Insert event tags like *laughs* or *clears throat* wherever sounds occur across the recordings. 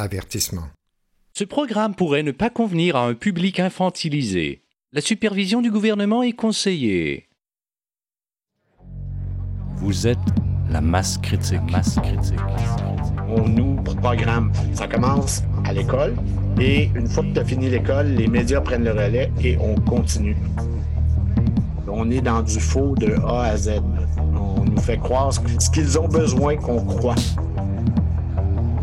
Avertissement. Ce programme pourrait ne pas convenir à un public infantilisé. La supervision du gouvernement est conseillée. Vous êtes la masse critique. Masse critique. On nous programme. Ça commence à l'école et une fois que tu as fini l'école, les médias prennent le relais et on continue. On est dans du faux de A à Z. On nous fait croire ce qu'ils ont besoin qu'on croit.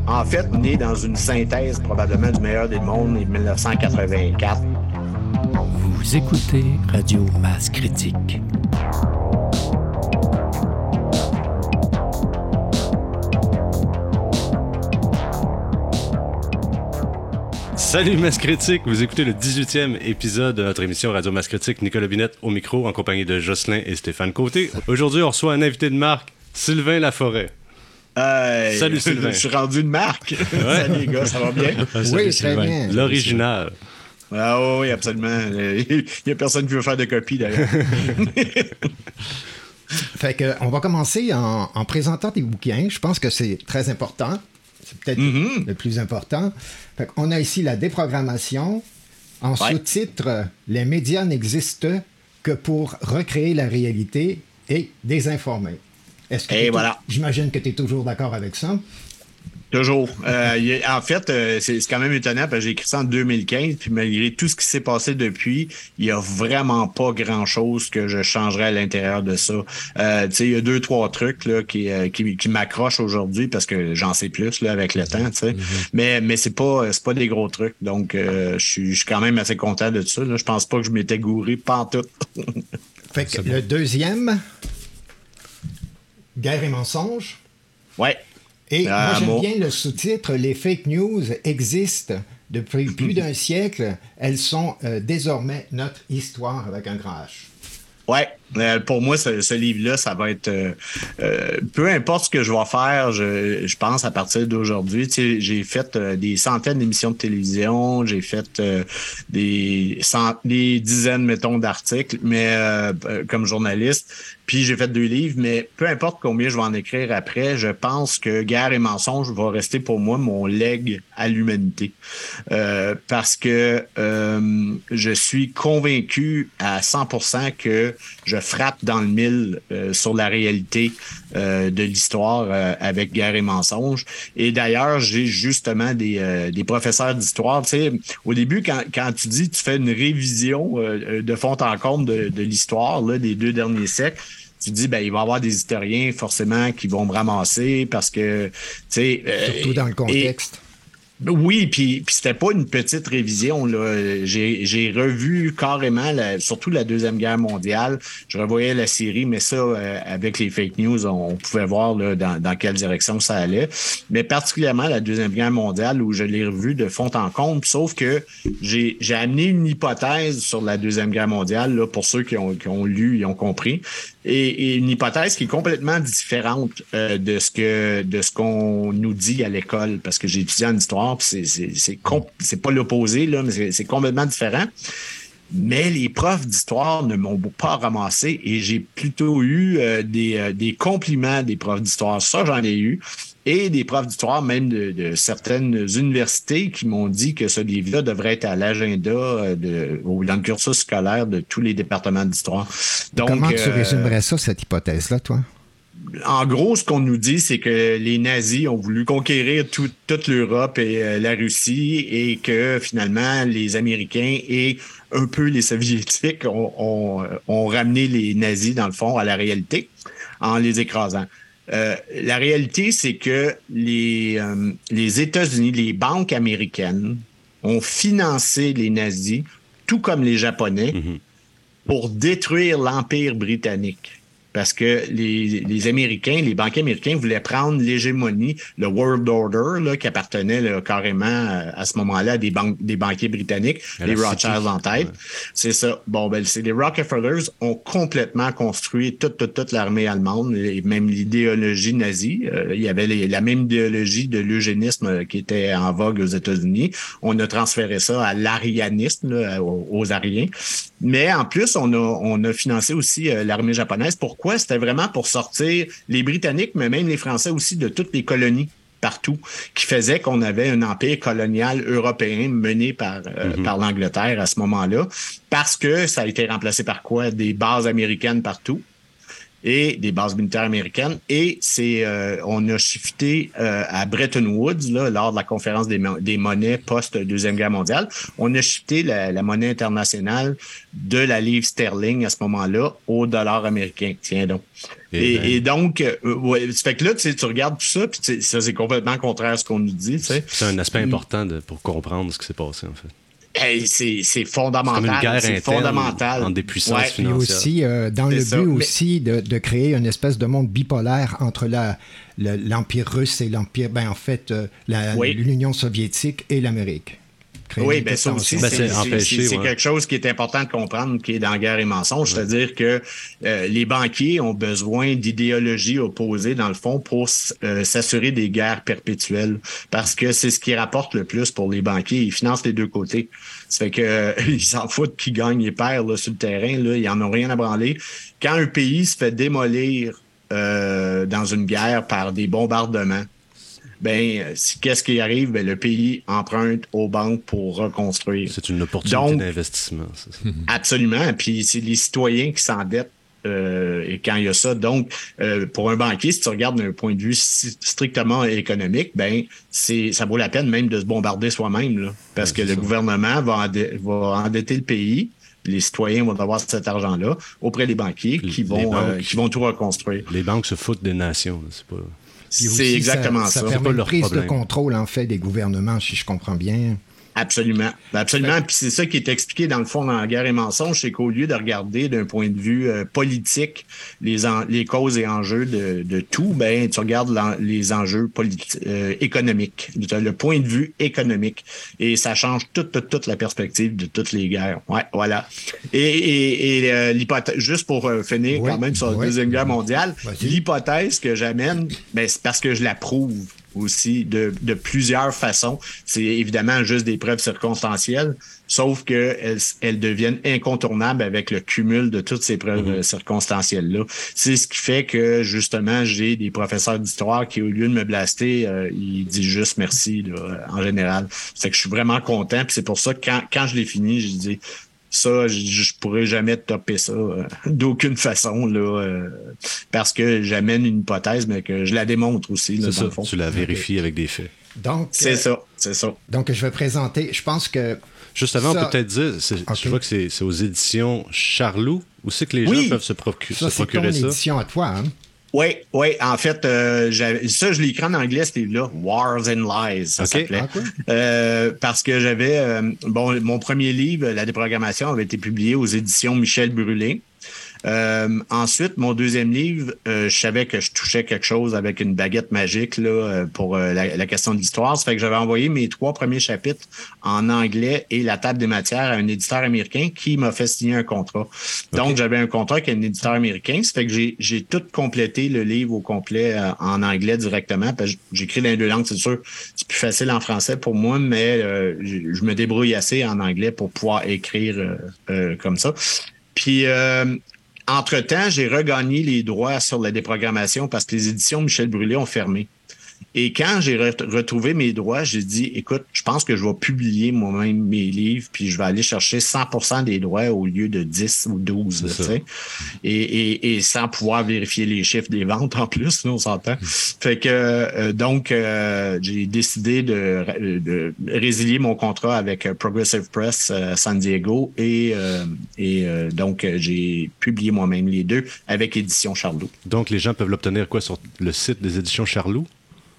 En fait, on est dans une synthèse probablement du meilleur des mondes en 1984. Vous écoutez Radio Masse Critique. Salut Masse Critique, vous écoutez le 18e épisode de notre émission Radio Masse Critique. Nicolas Binette au micro en compagnie de Jocelyn et Stéphane Côté. Aujourd'hui, on reçoit un invité de marque, Sylvain Laforêt. Salut *laughs* Sylvain. Je suis rendu de marque. *laughs* Salut les gars, ça va bien? *laughs* Oui, très bien. L'original. Ah oui, absolument. Il n'y a personne qui veut faire de copie d'ailleurs. fait que, on va commencer en, présentant tes bouquins. Je pense que c'est très important. C'est peut-être Mm-hmm. le plus important. Fait on a ici la déprogrammation. En sous-titre, les médias n'existent que pour recréer la réalité et désinformer. Est-ce que Et voilà. J'imagine que tu es toujours d'accord avec ça? Toujours. Euh, en fait, euh, c'est quand même étonnant parce que j'ai écrit ça en 2015, puis malgré tout ce qui s'est passé depuis, il y a vraiment pas grand-chose que je changerais à l'intérieur de ça. Euh, tu sais, il y a deux, trois trucs là, qui, euh, qui, qui m'accrochent aujourd'hui parce que j'en sais plus là, avec le temps, tu sais. Mais, mais c'est pas c'est pas des gros trucs. Donc, euh, je suis je suis quand même assez content de ça. Là. Je pense pas que je m'étais gouré pas tout. *laughs* Fait que le deuxième, Guerre et mensonges. ouais. Et Ah, moi, j'aime bon. bien le sous-titre Les fake news existent depuis plus d'un siècle. Elles sont euh, désormais notre histoire avec un grand H. Ouais, euh, pour moi, ce, ce livre-là, ça va être euh, euh, peu importe ce que je vais faire, je, je pense à partir d'aujourd'hui. Tu sais, j'ai fait euh, des centaines d'émissions de télévision, j'ai fait des, cent- des dizaines, mettons, d'articles, mais comme journaliste. Puis j'ai fait deux livres, mais peu importe combien je vais en écrire après, je pense que Guerre et mensonge va rester pour moi mon legs à l'humanité. Parce que je suis convaincu à 100% que je frappe dans le mille euh, sur la réalité euh, de l'histoire euh, avec Guerre et mensonge. Et d'ailleurs, j'ai justement des, euh, des professeurs d'histoire. Tu sais, au début, quand, quand tu dis tu fais une révision euh, de fond en comble de, de l'histoire là, des deux derniers siècles, tu dis ben il va y avoir des historiens forcément qui vont me ramasser parce que tu sais euh, Surtout dans le contexte. Oui, puis, c'était pas une petite révision. J'ai, revu carrément, surtout la Deuxième Guerre mondiale. Je revoyais la série, mais ça, euh, avec les fake news, on, pouvait voir dans, dans quelle direction ça allait. Mais particulièrement la Deuxième Guerre mondiale, où je l'ai revu de fond en comble, sauf que j'ai, j'ai amené une hypothèse sur la Deuxième Guerre mondiale, pour ceux qui ont, lu et ont compris. Et, et une hypothèse qui est complètement différente euh, de ce que de ce qu'on nous dit à l'école, parce que j'ai étudié en histoire, puis c'est pas l'opposé là, mais c'est complètement différent. Mais les profs d'histoire ne m'ont pas ramassé et j'ai plutôt eu euh, des, euh, des compliments des profs d'histoire. Ça, j'en ai eu. Et des profs d'histoire, même de, de certaines universités, qui m'ont dit que ce livre-là devrait être à l'agenda euh, ou dans le cursus scolaire de tous les départements d'histoire. Donc, Comment tu résumerais ça, cette hypothèse-là, toi? En gros, ce qu'on nous dit, c'est que les nazis ont voulu conquérir tout- toute l'Europe et euh, la Russie et que finalement, les Américains et un peu les Soviétiques *laughs* ont, ont, euh, ont ramené les nazis, dans le fond, à la réalité en les écrasant. Euh, la réalité, c'est que les, euh, les États-Unis, les banques américaines ont financé les nazis, tout comme les Japonais, pour détruire l'Empire britannique. Parce que les, les Américains, les banquiers américains voulaient prendre l'hégémonie, le World Order, là, qui appartenait là, carrément euh, à ce moment-là à des, banques, des banquiers britanniques, À les la Rothschilds en tête. C'est ça. Bon, ben, c'est les Rockefellers ont complètement construit toute, toute, toute l'armée allemande, et même l'idéologie nazie. Euh, il y avait les- la même idéologie de l'eugénisme euh, qui était en vogue aux États-Unis. On a transféré ça à l'arianisme, aux, aux Ariens. Mais en plus, on a, on a financé aussi l'armée japonaise. Pourquoi? C'était vraiment pour sortir les Britanniques, mais même les Français aussi, de toutes les colonies partout, qui faisait qu'on avait un empire colonial européen mené par, euh, par l'Angleterre à ce moment-là, parce que ça a été remplacé par quoi? Des bases américaines partout et des bases militaires américaines. Et c'est, euh, on a shifté euh, à Bretton Woods là, lors de la conférence des, des monnaies post deuxième guerre mondiale. On a shifté la, la, monnaie internationale de la livre sterling à ce moment-là au dollar américain. Tiens donc. Et, et, et donc, euh, ouais, ça fait que là, tu, sais, tu regardes tout ça, puis ça c'est complètement contraire à ce qu'on nous dit. Tu sais. C'est un aspect important de, pour comprendre ce qui s'est passé en fait. Hey, c'est fondamental. C'est fondamental. Entre des puissances ouais. financières. Et aussi, euh, dans le ça. but Mais- aussi de, de créer une espèce de monde bipolaire entre l'Empire russe et l'Empire, ben en fait, euh, Oui. l'Union soviétique et l'Amérique. Créer Oui, ben ça aussi. Ben, c'est ouais. quelque chose qui est important de comprendre, qui est dans Guerre et mensonge, c'est-à-dire que euh, les banquiers ont besoin d'idéologies opposées, dans le fond, pour euh, s'assurer des guerres perpétuelles, parce que c'est ce qui rapporte le plus pour les banquiers. Ils financent les deux côtés. Ça fait que euh, *laughs* ils s'en foutent qui gagne et perd là, sur le terrain. Là, ils en ont rien à branler. Quand un pays se fait démolir euh, dans une guerre par des bombardements, ben euh, qu'est-ce qui arrive? Ben, le pays emprunte aux banques pour reconstruire. C'est une opportunité d'investissement. ça. Absolument. Puis c'est les citoyens qui s'endettent euh, et quand il y a ça. Donc, euh, pour un banquier, si tu regardes d'un point de vue si- strictement économique, ben c'est ça vaut la peine même de se bombarder soi-même, parce que le gouvernement va, endetter le pays. Les citoyens vont avoir cet argent-là auprès des banquiers Puis qui vont euh, qui vont tout reconstruire. Les banques se foutent des nations. C'est pas... C'est exactement ça. ça. Permet une prise problème. de contrôle, en fait, des gouvernements, si je comprends bien. Absolument. Ben, Absolument. Puis c'est ça qui est expliqué dans le fond dans la guerre et mensonge, c'est qu'au lieu de regarder d'un point de vue euh, politique les, en- les causes et enjeux de, de tout, ben tu regardes les enjeux euh, économiques, le point de vue économique. Et ça change toute, toute, toute la perspective de toutes les guerres. Ouais, voilà. Et, et, et euh, l'hypothèse, juste pour euh, finir Oui, quand même sur la oui. Deuxième Guerre mondiale, l'hypothèse que j'amène, ben, c'est parce que je la prouve aussi de, de plusieurs façons. C'est évidemment juste des preuves circonstancielles, sauf qu'elles elles deviennent incontournables avec le cumul de toutes ces preuves euh, circonstancielles-là. C'est ce qui fait que, justement, j'ai des professeurs d'histoire qui, au lieu de me blaster, euh, ils disent juste merci là, en général. C'est que je suis vraiment content. Puis c'est pour ça que quand, quand je l'ai fini, j'ai dit ça, je, je pourrais jamais topper ça euh, *laughs* d'aucune façon là, euh, parce que j'amène une hypothèse, mais que je la démontre aussi là, C'est dans le ça. fond. Tu la vérifies avec des faits. Donc, C'est euh, ça, c'est ça. donc, je vais présenter, je pense que Juste avant, Ça- on peut peut-être dire, c'est- Ok. je vois que c'est c'est aux éditions Charlot. Où c'est que les Oui. gens peuvent se, procu- ça, se c'est ton procurer ça? édition à toi, hein? Oui, oui. En fait, euh, j'avais- ça, je l'ai écrit en anglais, ce livre-là. Wars and Lies, ça s'appelait. Ah. Euh, parce que j'avais... euh, bon, mon premier livre, La déprogrammation, avait été publié aux éditions Michel Brûlé. Euh, ensuite, mon deuxième livre, euh, je savais que je touchais quelque chose avec une baguette magique là, euh, pour euh, la, la question de l'histoire. Ça fait que j'avais envoyé mes trois premiers chapitres en anglais et la table des matières à un éditeur américain qui m'a fait signer un contrat. Donc, j'avais un contrat avec un éditeur américain. Ça fait que j'ai, j'ai tout complété le livre au complet euh, en anglais directement. Parce que j'écris dans les deux langues, c'est sûr. C'est plus facile en français pour moi, mais euh, je je me débrouille assez en anglais pour pouvoir écrire comme ça. Puis, euh, entre-temps, j'ai regagné les droits sur la déprogrammation parce que les éditions Michel Brûlé ont fermé. Et quand j'ai re- retrouvé mes droits, j'ai dit, écoute, je pense que je vais publier moi-même mes livres, puis je vais aller chercher 100% des droits au lieu de 10 ou 12, là, ça. sais. Et, et, et sans pouvoir vérifier les chiffres des ventes *laughs* en plus, là, on s'entend. Fait que euh, donc euh, j'ai décidé de, de résilier mon contrat avec euh, Progressive Press euh, San Diego et, et donc j'ai publié moi-même les deux avec Édition Charlot. Donc, les gens peuvent l'obtenir quoi sur le site des éditions Charlot?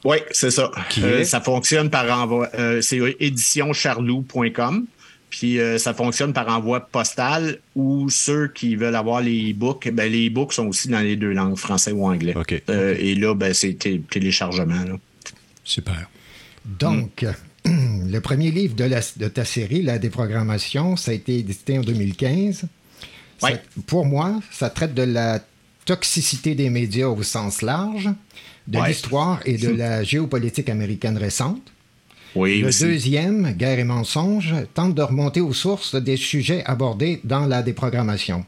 Oui, c'est ça. Qui Euh, est? ça fonctionne par envoi. euh, c'est éditioncharlou.com. Puis euh, ça fonctionne par envoi postal ou ceux qui veulent avoir les e-books, ben, les e-books sont aussi dans les deux langues, français ou anglais. OK. Euh, Et là, ben, c'est té- téléchargement. Là. Super. Donc, *clears throat* le premier livre de, la- de ta série, La déprogrammation, ça a été édité en 2015. Ça- Ouais. pour moi, ça traite de la toxicité des médias au sens large, de Ouais. l'histoire et de la géopolitique américaine récente. Oui, Le aussi. deuxième, Guerre et mensonges, tente de remonter aux sources des sujets abordés dans la déprogrammation.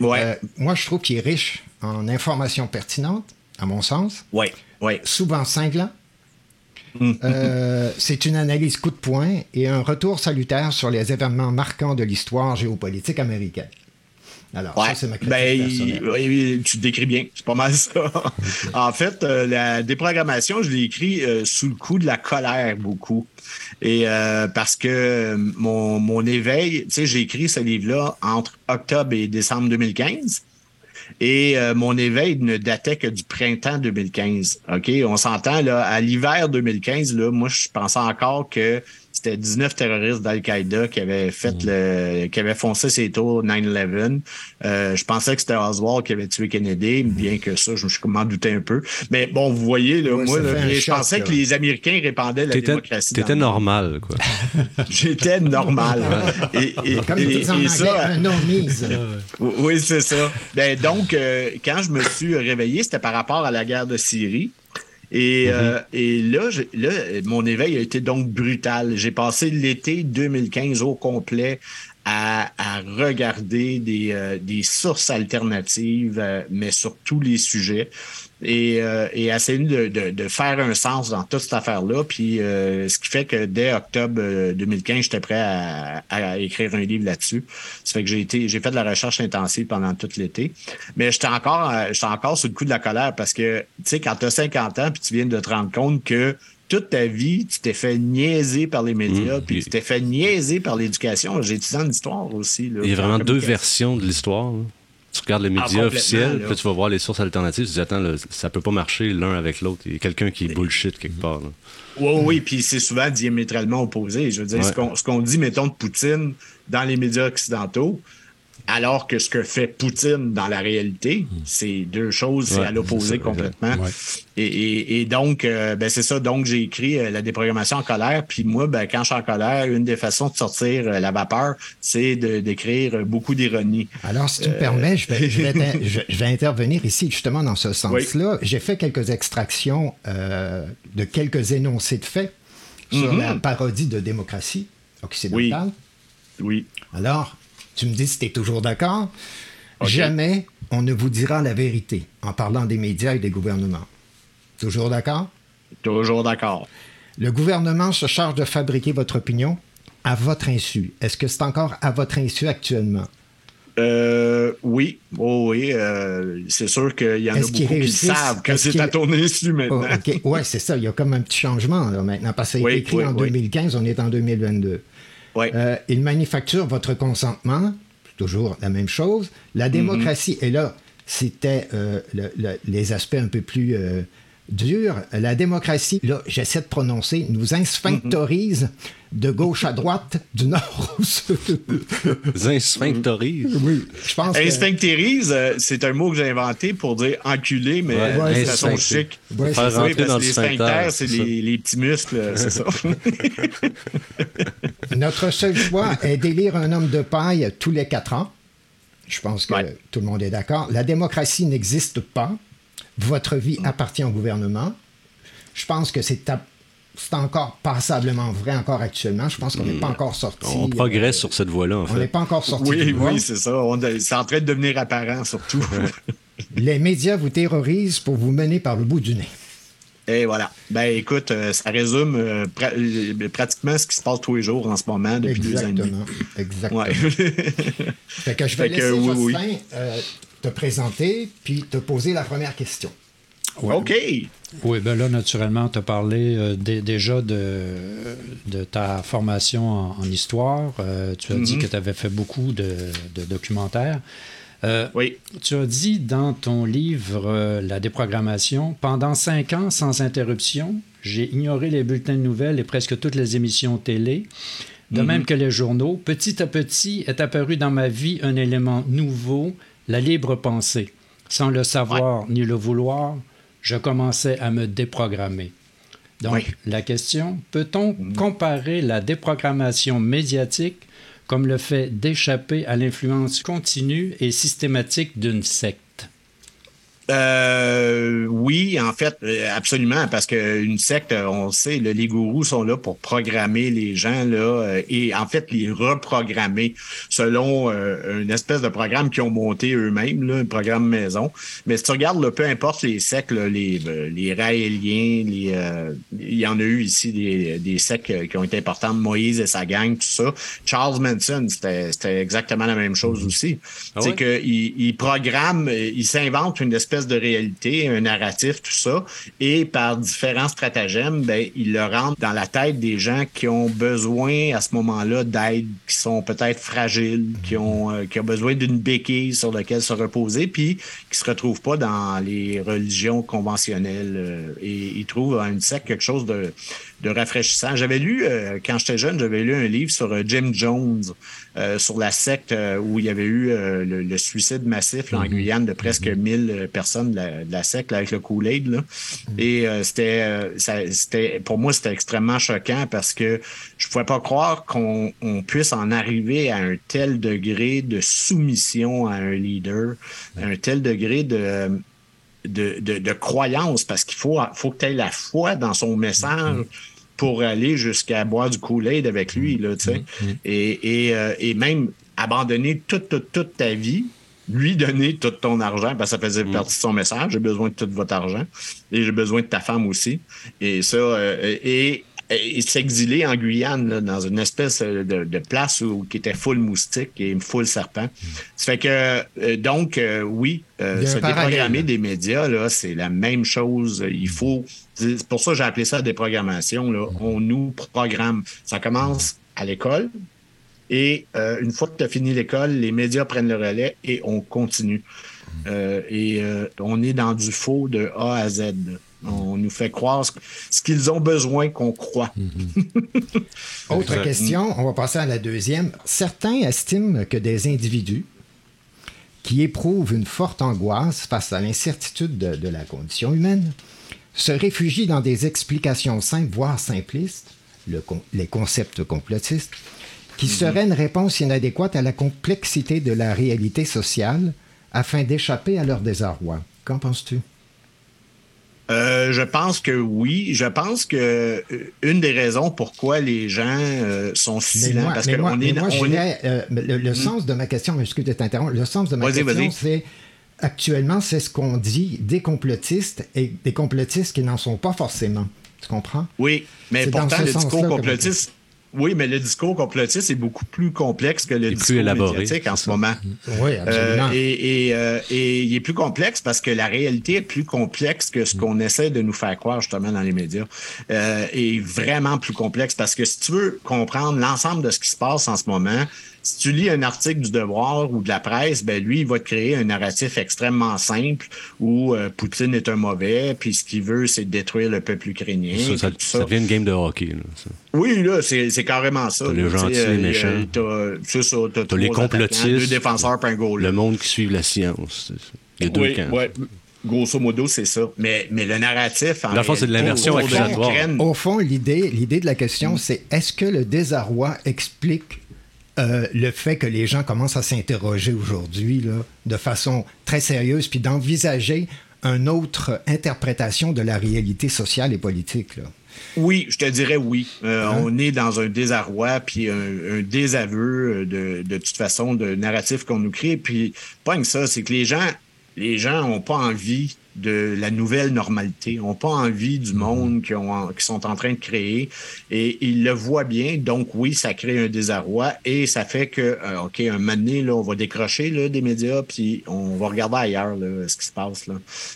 Ouais, Euh, moi, je trouve qu'il est riche en informations pertinentes, à mon sens, ouais, ouais. souvent cinglant, Euh, c'est une analyse coup de poing et un retour salutaire sur les événements marquants de l'histoire géopolitique américaine. Alors, Ouais. ça, c'est ma Ben, oui, tu te décris bien. C'est pas mal ça. *laughs* en fait, euh, la déprogrammation, je l'ai écrit euh, sous le coup de la colère beaucoup. Et euh, parce que euh, mon, mon éveil, tu sais, j'ai écrit ce livre-là entre octobre et décembre 2015. Et euh, mon éveil ne datait que du printemps 2015. OK? On s'entend, là, à l'hiver 2015, là, moi, je pensais encore que c'était 19 terroristes d'Al-Qaïda qui avaient fait le, qui avaient foncé ces tours 9-11. Euh, je pensais que c'était Oswald qui avait tué Kennedy, bien que ça, je me suis m'en doutais un peu. Mais bon, vous voyez, là, Ouais, moi, là, je choc, pensais là. que les Américains répandaient la T'étais démocratie. t'étais normal, quoi. *laughs* J'étais normal. et, et, Comme et- ils disent en et anglais, ça, un non-mise. *laughs* oui, c'est ça. Ben, donc, euh, quand je me suis réveillé, c'était par rapport à la guerre de Syrie. Et, euh, et là, là, mon éveil a été donc brutal. J'ai passé l'été 2015 au complet à, regarder des, euh, sources alternatives, euh, mais sur tous les sujets, et, euh, et essayer de, faire un sens dans toute cette affaire-là. Puis, ce qui fait que dès octobre euh, 2015, j'étais prêt à, écrire un livre là-dessus. Ça fait que j'ai fait de la recherche intensive pendant tout l'été. Mais j'étais encore, j'étais encore sous le coup de la colère parce que, tu sais, quand tu as 50 ans puis tu viens de te rendre compte que toute ta vie, tu t'es fait niaiser par les médias, Mmh. puis tu t'es fait niaiser par l'éducation. J'ai étudié en histoire aussi. Là, Il y a en vraiment deux versions de l'histoire. là. Tu regardes les Ah, médias officiels, puis tu vas voir les sources alternatives, tu te dis, attends, là, ça peut pas marcher l'un avec l'autre. Il y a quelqu'un qui bullshit quelque part. là. Oui, oui, puis c'est souvent diamétralement opposé. Je veux dire, Ouais. ce qu'on ce qu'on dit, mettons, de Poutine dans les médias occidentaux, alors que ce que fait Poutine dans la réalité, c'est deux choses, c'est Ouais, à l'opposé complètement. Ouais. Et, et- et donc, euh, ben c'est ça. Donc, j'ai écrit euh, la déprogrammation en colère. Puis moi, ben, quand je suis en colère, une des façons de sortir euh, la vapeur, c'est de- d'écrire beaucoup d'ironie. Alors, si tu me permets, je vais, je vais t'in- *laughs* je- je vais intervenir ici justement dans ce sens-là. J'ai fait quelques extractions euh, de quelques énoncés de faits sur Mhm. la parodie de démocratie occidentale. Oui. Alors, tu me dis si tu es toujours d'accord? Jamais on ne vous dira la vérité en parlant des médias et des gouvernements. Toujours d'accord? Toujours d'accord. Le gouvernement se charge de fabriquer votre opinion à votre insu. Est-ce que c'est encore à votre insu actuellement? Euh, oui, oh, oui, euh, c'est sûr qu'il y en a beaucoup qui savent que c'est à dessus maintenant. Oh, OK. Ouais, c'est ça. Il y a comme un petit changement là, maintenant. Parce que ça a Oui, été écrit oui, en oui. 2015, on est en 2022. Euh, il manufacture votre consentement, toujours la même chose. La démocratie, et là, c'était euh, le- le- les aspects un peu plus euh, durs. La démocratie, là, j'essaie de prononcer, nous insphinctorise de gauche à droite, du nord au sud. *laughs* Zinsphinctorise. oui, je pense que... Euh, c'est un mot que j'ai inventé pour dire enculé, mais Ouais, de façon instincté. chic. Ouais, Faire rentrer parce dans les sphincters, c'est les, les petits muscles, c'est ça. *laughs* Notre seul choix est d'élire un homme de paille tous les quatre ans. Je pense que Ouais. tout le monde est d'accord. La démocratie n'existe pas. Votre vie appartient au gouvernement. Je pense que c'est encore passablement vrai encore actuellement. Je pense qu'on n'est pas encore sorti. On progresse euh, sur cette voie-là, en On n'est pas encore sorti. oui, oui, c'est ça. On- C'est en train de devenir apparent, surtout. *laughs* Les médias vous terrorisent pour vous mener par le bout du nez. Et voilà. Ben écoute, euh, ça résume euh, pra- euh, pratiquement ce qui se passe tous les jours en ce moment depuis deux demi. Exactement. Exactement. Ouais. *laughs* Fait que je vais Fait laisser oui, oui. Jocelyn, euh, te présenter puis te poser la première question. OK. Oui, ben là, naturellement, tu as parlé euh, dé- déjà de, de ta formation en, en histoire. Euh, tu as dit Mhm. que tu avais fait beaucoup de, de documentaires. Euh, Oui. Tu as dit dans ton livre euh, La déprogrammation, pendant cinq ans, sans interruption, j'ai ignoré les bulletins de nouvelles et presque toutes les émissions télé. De même que les journaux, petit à petit est apparu dans ma vie un élément nouveau, la libre pensée. Sans le savoir ni le vouloir, je commençais à me déprogrammer. Donc, Oui. la question, peut-on comparer la déprogrammation médiatique comme le fait d'échapper à l'influence continue et systématique d'une secte? Euh, oui, en fait, euh, absolument, parce qu'une secte, on sait, les gourous sont là pour programmer les gens là euh, et en fait les reprogrammer selon une espèce de programme qu'ils ont monté eux-mêmes, un programme maison. Mais si tu regardes, là, peu importe les sectes, les, les raéliens, les, il y en a eu ici des, des sectes qui ont été importantes, Moïse et sa gang, tout ça. Charles Manson, c'était exactement la même chose aussi. Ah C'est qu'il il programme, il s'invente une espèce de réalité, un narratif, tout ça, et par différents stratagèmes, ben, il le rentre dans la tête des gens qui ont besoin à ce moment-là d'aide, qui sont peut-être fragiles, qui ont, euh, besoin d'une béquille sur laquelle se reposer, puis qui se retrouvent pas dans les religions conventionnelles. Euh, et ils trouvent à une secte quelque chose de rafraîchissant. J'avais lu, euh, quand j'étais jeune, j'avais lu un livre sur Jim Jones, euh, sur la secte où il y avait eu le, suicide massif en mhm. Guyane de presque 1000 mhm. personnes de la, secte avec le Kool-Aid. Mhm. Et c'était, c'était, pour moi, c'était extrêmement choquant parce que je ne pouvais pas croire qu'on puisse en arriver à un tel degré de soumission à un leader, à un tel degré de de, de, croyance parce qu'il faut, faut que tu aies la foi dans son message pour aller jusqu'à boire du Kool-Aid avec lui, là, tu sais. Mm-hmm. Et, euh, et, même abandonner toute, toute, toute ta vie, lui donner tout ton argent, parce que ça faisait mm. partie de son message. J'ai besoin de tout votre argent et j'ai besoin de ta femme aussi. Et ça, euh, et il s'exilait en Guyane, dans une espèce de, place où, qui était full moustique et full serpent. Ça fait que, euh, donc, euh, oui, euh, se déprogrammer des médias, là, c'est la même chose. Il faut. C'est pour ça que j'ai appelé ça déprogrammation. Là. On nous programme. Ça commence à l'école. Et une fois que tu as fini l'école, les médias prennent le relais et on continue. et on est dans du faux de A à Z. On nous fait croire ce qu'ils ont besoin qu'on croit. *laughs* Autre question, on va passer à la deuxième. Certains estiment que des individus qui éprouvent une forte angoisse face à l'incertitude de, la condition humaine se réfugient dans des explications simples, voire simplistes, les concepts complotistes, qui mhm. seraient une réponse inadéquate à la complexité de la réalité sociale afin d'échapper à leur désarroi. Qu'en penses-tu? Euh, je pense que oui. Je pense que euh, une des raisons pourquoi les gens euh, sont si lents, parce que on est, le, hmm. sens de ma question, excuse de t'interrompre, le sens de ma question, c'est actuellement, c'est ce qu'on dit des complotistes et des complotistes qui n'en sont pas forcément. Tu comprends? Oui, mais pourtant, le discours complotiste, oui, mais le discours complotiste est beaucoup plus complexe que le discours médiatique en ce moment. Oui, absolument. Euh, et, euh, et, il est plus complexe parce que la réalité est plus complexe que ce mm. qu'on essaie de nous faire croire justement dans les médias. Euh, est vraiment plus complexe parce que si tu veux comprendre l'ensemble de ce qui se passe en ce moment, si tu lis un article du Devoir ou de la presse, ben lui, il va te créer un narratif extrêmement simple où euh, Poutine est un mauvais, puis ce qu'il veut, c'est détruire le peuple ukrainien. Ça, ça, devient une game de hockey. Là, oui, là, c'est, carrément ça. les gentils, les méchants. c'est ça. T'as, les complotistes. Deux défenseurs, puis un Le monde qui suit la science. Il y a deux oui, camps. Grosso modo, c'est ça. Mais, mais le narratif. En fond, c'est de l'inversion Au fond, l'idée de la question, c'est est-ce que le désarroi explique euh, le fait que les gens commencent à s'interroger aujourd'hui de façon très sérieuse, puis d'envisager une autre interprétation de la réalité sociale et politique. Oui, je te dirais oui. Euh, hein? On est dans un désarroi, puis un, désaveu de, de toute façon de narratif qu'on nous crée. Puis pas que ça, c'est que les gens, les gens n'ont pas envie de la nouvelle normalité, n'ont pas envie du mhm. monde qu'ils qui sont en train de créer et ils le voient bien. Donc oui, ça crée un désarroi et ça fait que, euh, OK, un moment donné, là, on va décrocher là, des médias puis on va regarder ailleurs là, ce qui se passe là,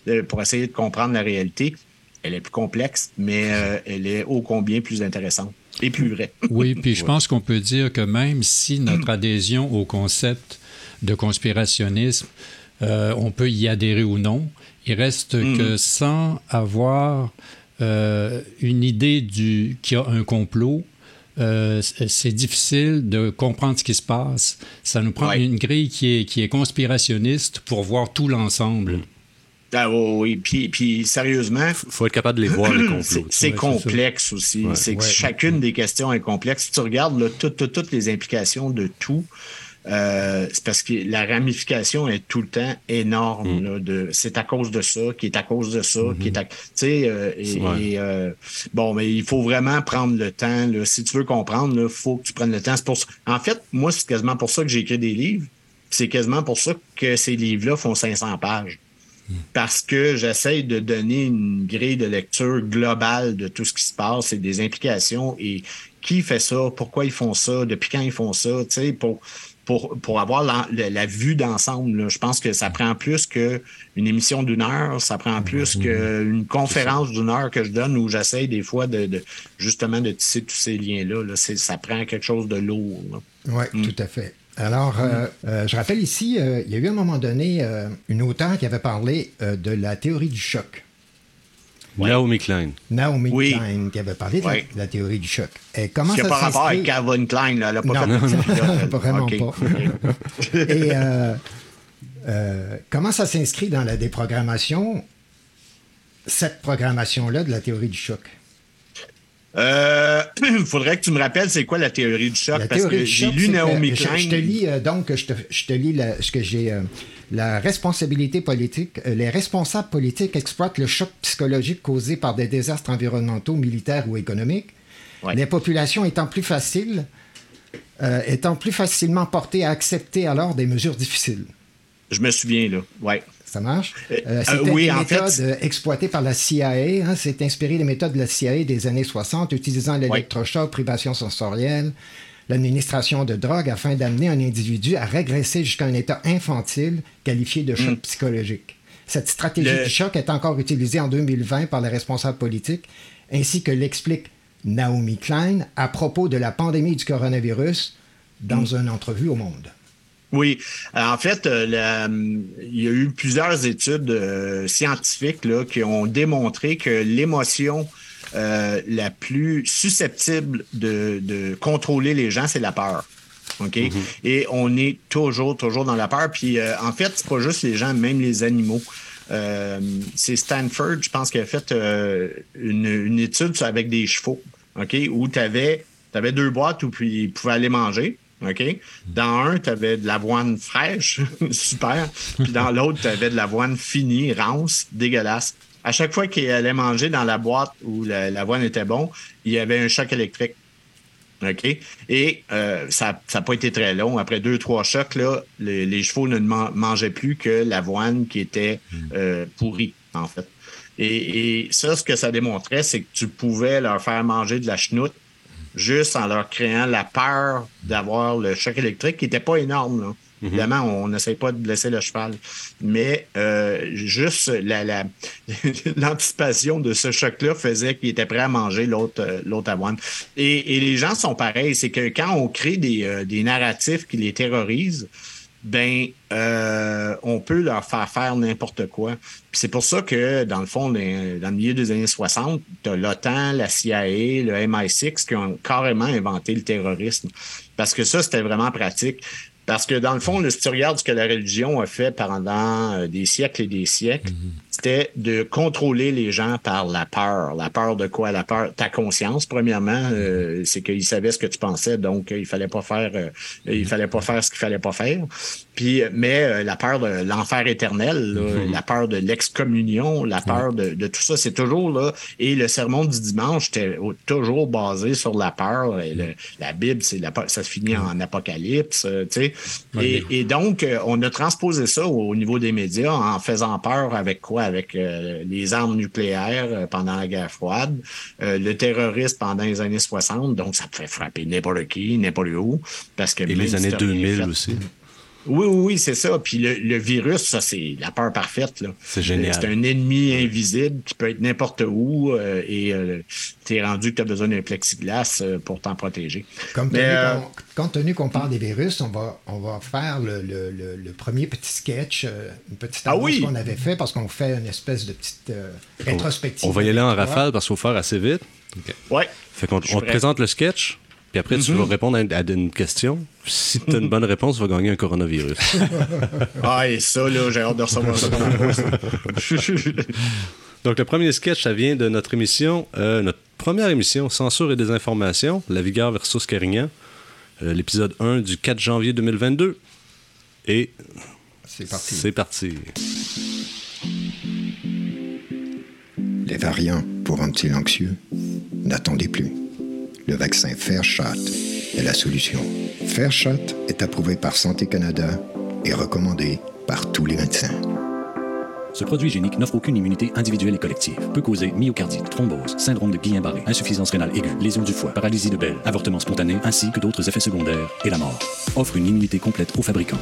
euh, pour essayer de comprendre la réalité. Elle est plus complexe, mais euh, *laughs* elle est ô combien plus intéressante et plus vraie. *laughs* Oui, puis je pense qu'on peut dire que même si notre adhésion au concept de conspirationnisme, on peut y adhérer ou non, il reste mm. que sans avoir euh, une idée du qu'il y a un complot, euh, c'est difficile de comprendre ce qui se passe. Ça nous prend une grille qui est, qui est conspirationniste pour voir tout l'ensemble. Mm. Ah oui, puis, puis sérieusement... Il faut être capable de les voir, les *clears throat* complots. C'est complexe aussi. c'est chacune des questions est complexe. Si tu regardes toutes les implications de tout, euh, c'est parce que la ramification est tout le temps énorme. Mm. là, de, c'est à cause de ça, qui est à cause de ça, qui est à, tu sais, euh, et, Ouais. et, euh, bon, mais il faut vraiment prendre le temps. Là. Si tu veux comprendre, il faut que tu prennes le temps. C'est pour ça- En fait, moi, c'est quasiment pour ça que j'ai écrit des livres. C'est quasiment pour ça que ces livres-là font 500 pages. Parce que j'essaie de donner une grille de lecture globale de tout ce qui se passe et des implications et qui fait ça, pourquoi ils font ça, depuis quand ils font ça, tu sais, pour, pour, pour avoir la, la- la vue d'ensemble. Je pense que ça prend plus qu'une émission d'une heure, ça prend plus qu'une conférence d'une heure que je donne où j'essaie des fois de, de- justement de tisser tous ces liens-là. Là. Ça prend quelque chose de lourd. Oui, Mm. tout à fait. Alors, euh, euh, je rappelle ici, euh, il y a eu à un moment donné une auteure qui avait parlé de la théorie du choc. Naomi Klein. Naomi Oui. Klein, qui avait parlé de, la, Oui. de la théorie du choc. Et comment Ça pas rapport avec Calvin Klein. Là. Elle n'a pas Non, fait elle. *laughs* vraiment pas. *laughs* Et euh, euh, comment ça s'inscrit dans la déprogrammation, cette programmation-là de la théorie du choc? Euh, Il *clears throat* faudrait que tu me rappelles c'est quoi la théorie du choc La parce que j'ai choc, lu Naomi je, Klein. je te lis euh, donc, je te, je te lis la- ce que j'ai. La responsabilité politique. euh, les responsables politiques exploitent le choc psychologique causé par des désastres environnementaux, militaires ou économiques. Ouais. Les populations étant plus faciles, euh, étant plus facilement portées à accepter alors des mesures difficiles. Je me souviens là. Ouais. Ça marche? Euh, Euh, euh, oui, une en fait, méthode exploitée par la CIA. Hein, c'est inspiré des méthodes de la CIA des années 60, utilisant l'électrochoc, privation sensorielle, l'administration de drogue afin d'amener un individu à régresser jusqu'à un état infantile qualifié de choc psychologique. Cette stratégie Hmm. Le- du choc est encore utilisée en 2020 par les responsables politiques, ainsi que l'explique Naomi Klein à propos de la pandémie du coronavirus dans Hmm. une entrevue au Monde. Oui, Euh, en fait, euh, la- il y a eu plusieurs études euh, scientifiques là, qui ont démontré que l'émotion euh, la plus susceptible de, de contrôler les gens, c'est la peur. OK? Et on est toujours, toujours dans la peur. Puis, euh, en fait, c'est pas juste les gens, même les animaux. Euh, c'est Stanford, je pense, qui a fait euh, une, une étude avec des chevaux, OK? Où tu avais, deux boîtes où puis ils pouvaient aller manger. OK? Dans un, tu avais de l'avoine fraîche, *laughs* super. Puis dans l'autre, tu avais de l'avoine finie, rance, dégueulasse. À chaque fois qu'il allait manger dans la boîte où la- l'avoine était bon, il y avait un choc électrique. OK? Et euh, ça n'a pas été très long. Après deux, trois chocs, là, les, les chevaux ne man- mangeaient plus que l'avoine qui était euh, pourrie, en fait. Et, et ça, ce que ça démontrait, c'est que tu pouvais leur faire manger de la chenoute juste en leur créant la peur d'avoir le choc électrique qui n'était pas énorme. Là. Évidemment, on n'essaie pas de blesser le cheval. Mais euh, juste la, la, *laughs* l'anticipation de ce choc-là faisait qu'il était prêt à manger l'autre, euh, l'autre avoine. Et, et les gens sont pareils. C'est que quand on crée des, euh, des narratifs qui les terrorisent, ben euh, on peut leur faire faire n'importe quoi. C'est pour ça que, dans le fond, dans, le milieu des années 60, tu l'OTAN, la CIA, le MI6 qui ont carrément inventé le terrorisme. Parce que ça, c'était vraiment pratique. Parce que dans le fond, si tu regardes ce que la religion a fait pendant euh, des siècles et des siècles, c'était de contrôler les gens par la peur. La peur de quoi? La peur, ta conscience, premièrement, euh, c'est qu'ils savaient ce que tu pensais, donc euh, il fallait pas faire euh, il fallait pas faire ce qu'il fallait pas faire. Puis, euh, mais euh, la peur de l'enfer éternel, là, la peur de l'excommunion, la peur de, de tout ça, c'est toujours là. Et le sermon du dimanche était toujours basé sur la peur. Et le- la Bible, c'est la peur- ça se finit en apocalypse, euh, tu sais. Et, et donc, on a transposé ça au, au niveau des médias en faisant peur avec quoi? Avec euh, les armes nucléaires euh, pendant la guerre froide, euh, le terrorisme pendant les années 60, donc ça pouvait frapper n'importe qui, n'importe où. Parce que Et les années t'as rien 2000 fait- aussi. Oui, oui, oui, c'est ça. Puis le, le virus, ça, c'est la peur parfaite. là. C'est génial. C'est un ennemi invisible qui peut être n'importe où euh, et euh, t'es rendu que tu as besoin d'un plexiglas euh, pour t'en protéger. Comme Mais, tenu euh, qu'on- compte tenu qu'on parle des virus, on va, on va faire le, le- le- le premier petit sketch, euh, une petite Ah annonce oui! qu'on avait fait parce qu'on fait une espèce de petite euh, rétrospective. On va y aller en rafale parce qu'il faut faire assez vite. Ouais. Fait qu'on on te présente le sketch, puis après tu vas répondre à une, à une question. Si tu as une bonne réponse, tu vas gagner un coronavirus. *laughs* Ah, et ça, là, j'ai hâte de recevoir ça. dans la poste. Donc le premier sketch, ça vient de notre émission, euh, notre première émission, Censure et désinformation, La Vigueur versus Carignan. euh, l'épisode 1 du 4 janvier 2022. Et C'est parti. c'est parti. Les variants pour rendre-ils anxieux N'attendez plus. Le vaccin Fairshot est la solution. Fairshot est approuvé par Santé Canada et recommandé par tous les médecins. Ce produit génique n'offre aucune immunité individuelle et collective. Peut causer myocardite, thrombose, syndrome de Guillain-Barré, insuffisance rénale aiguë, lésion du foie, paralysie de Bell, avortement spontané, ainsi que d'autres effets secondaires et la mort. Offre une immunité complète au fabricant.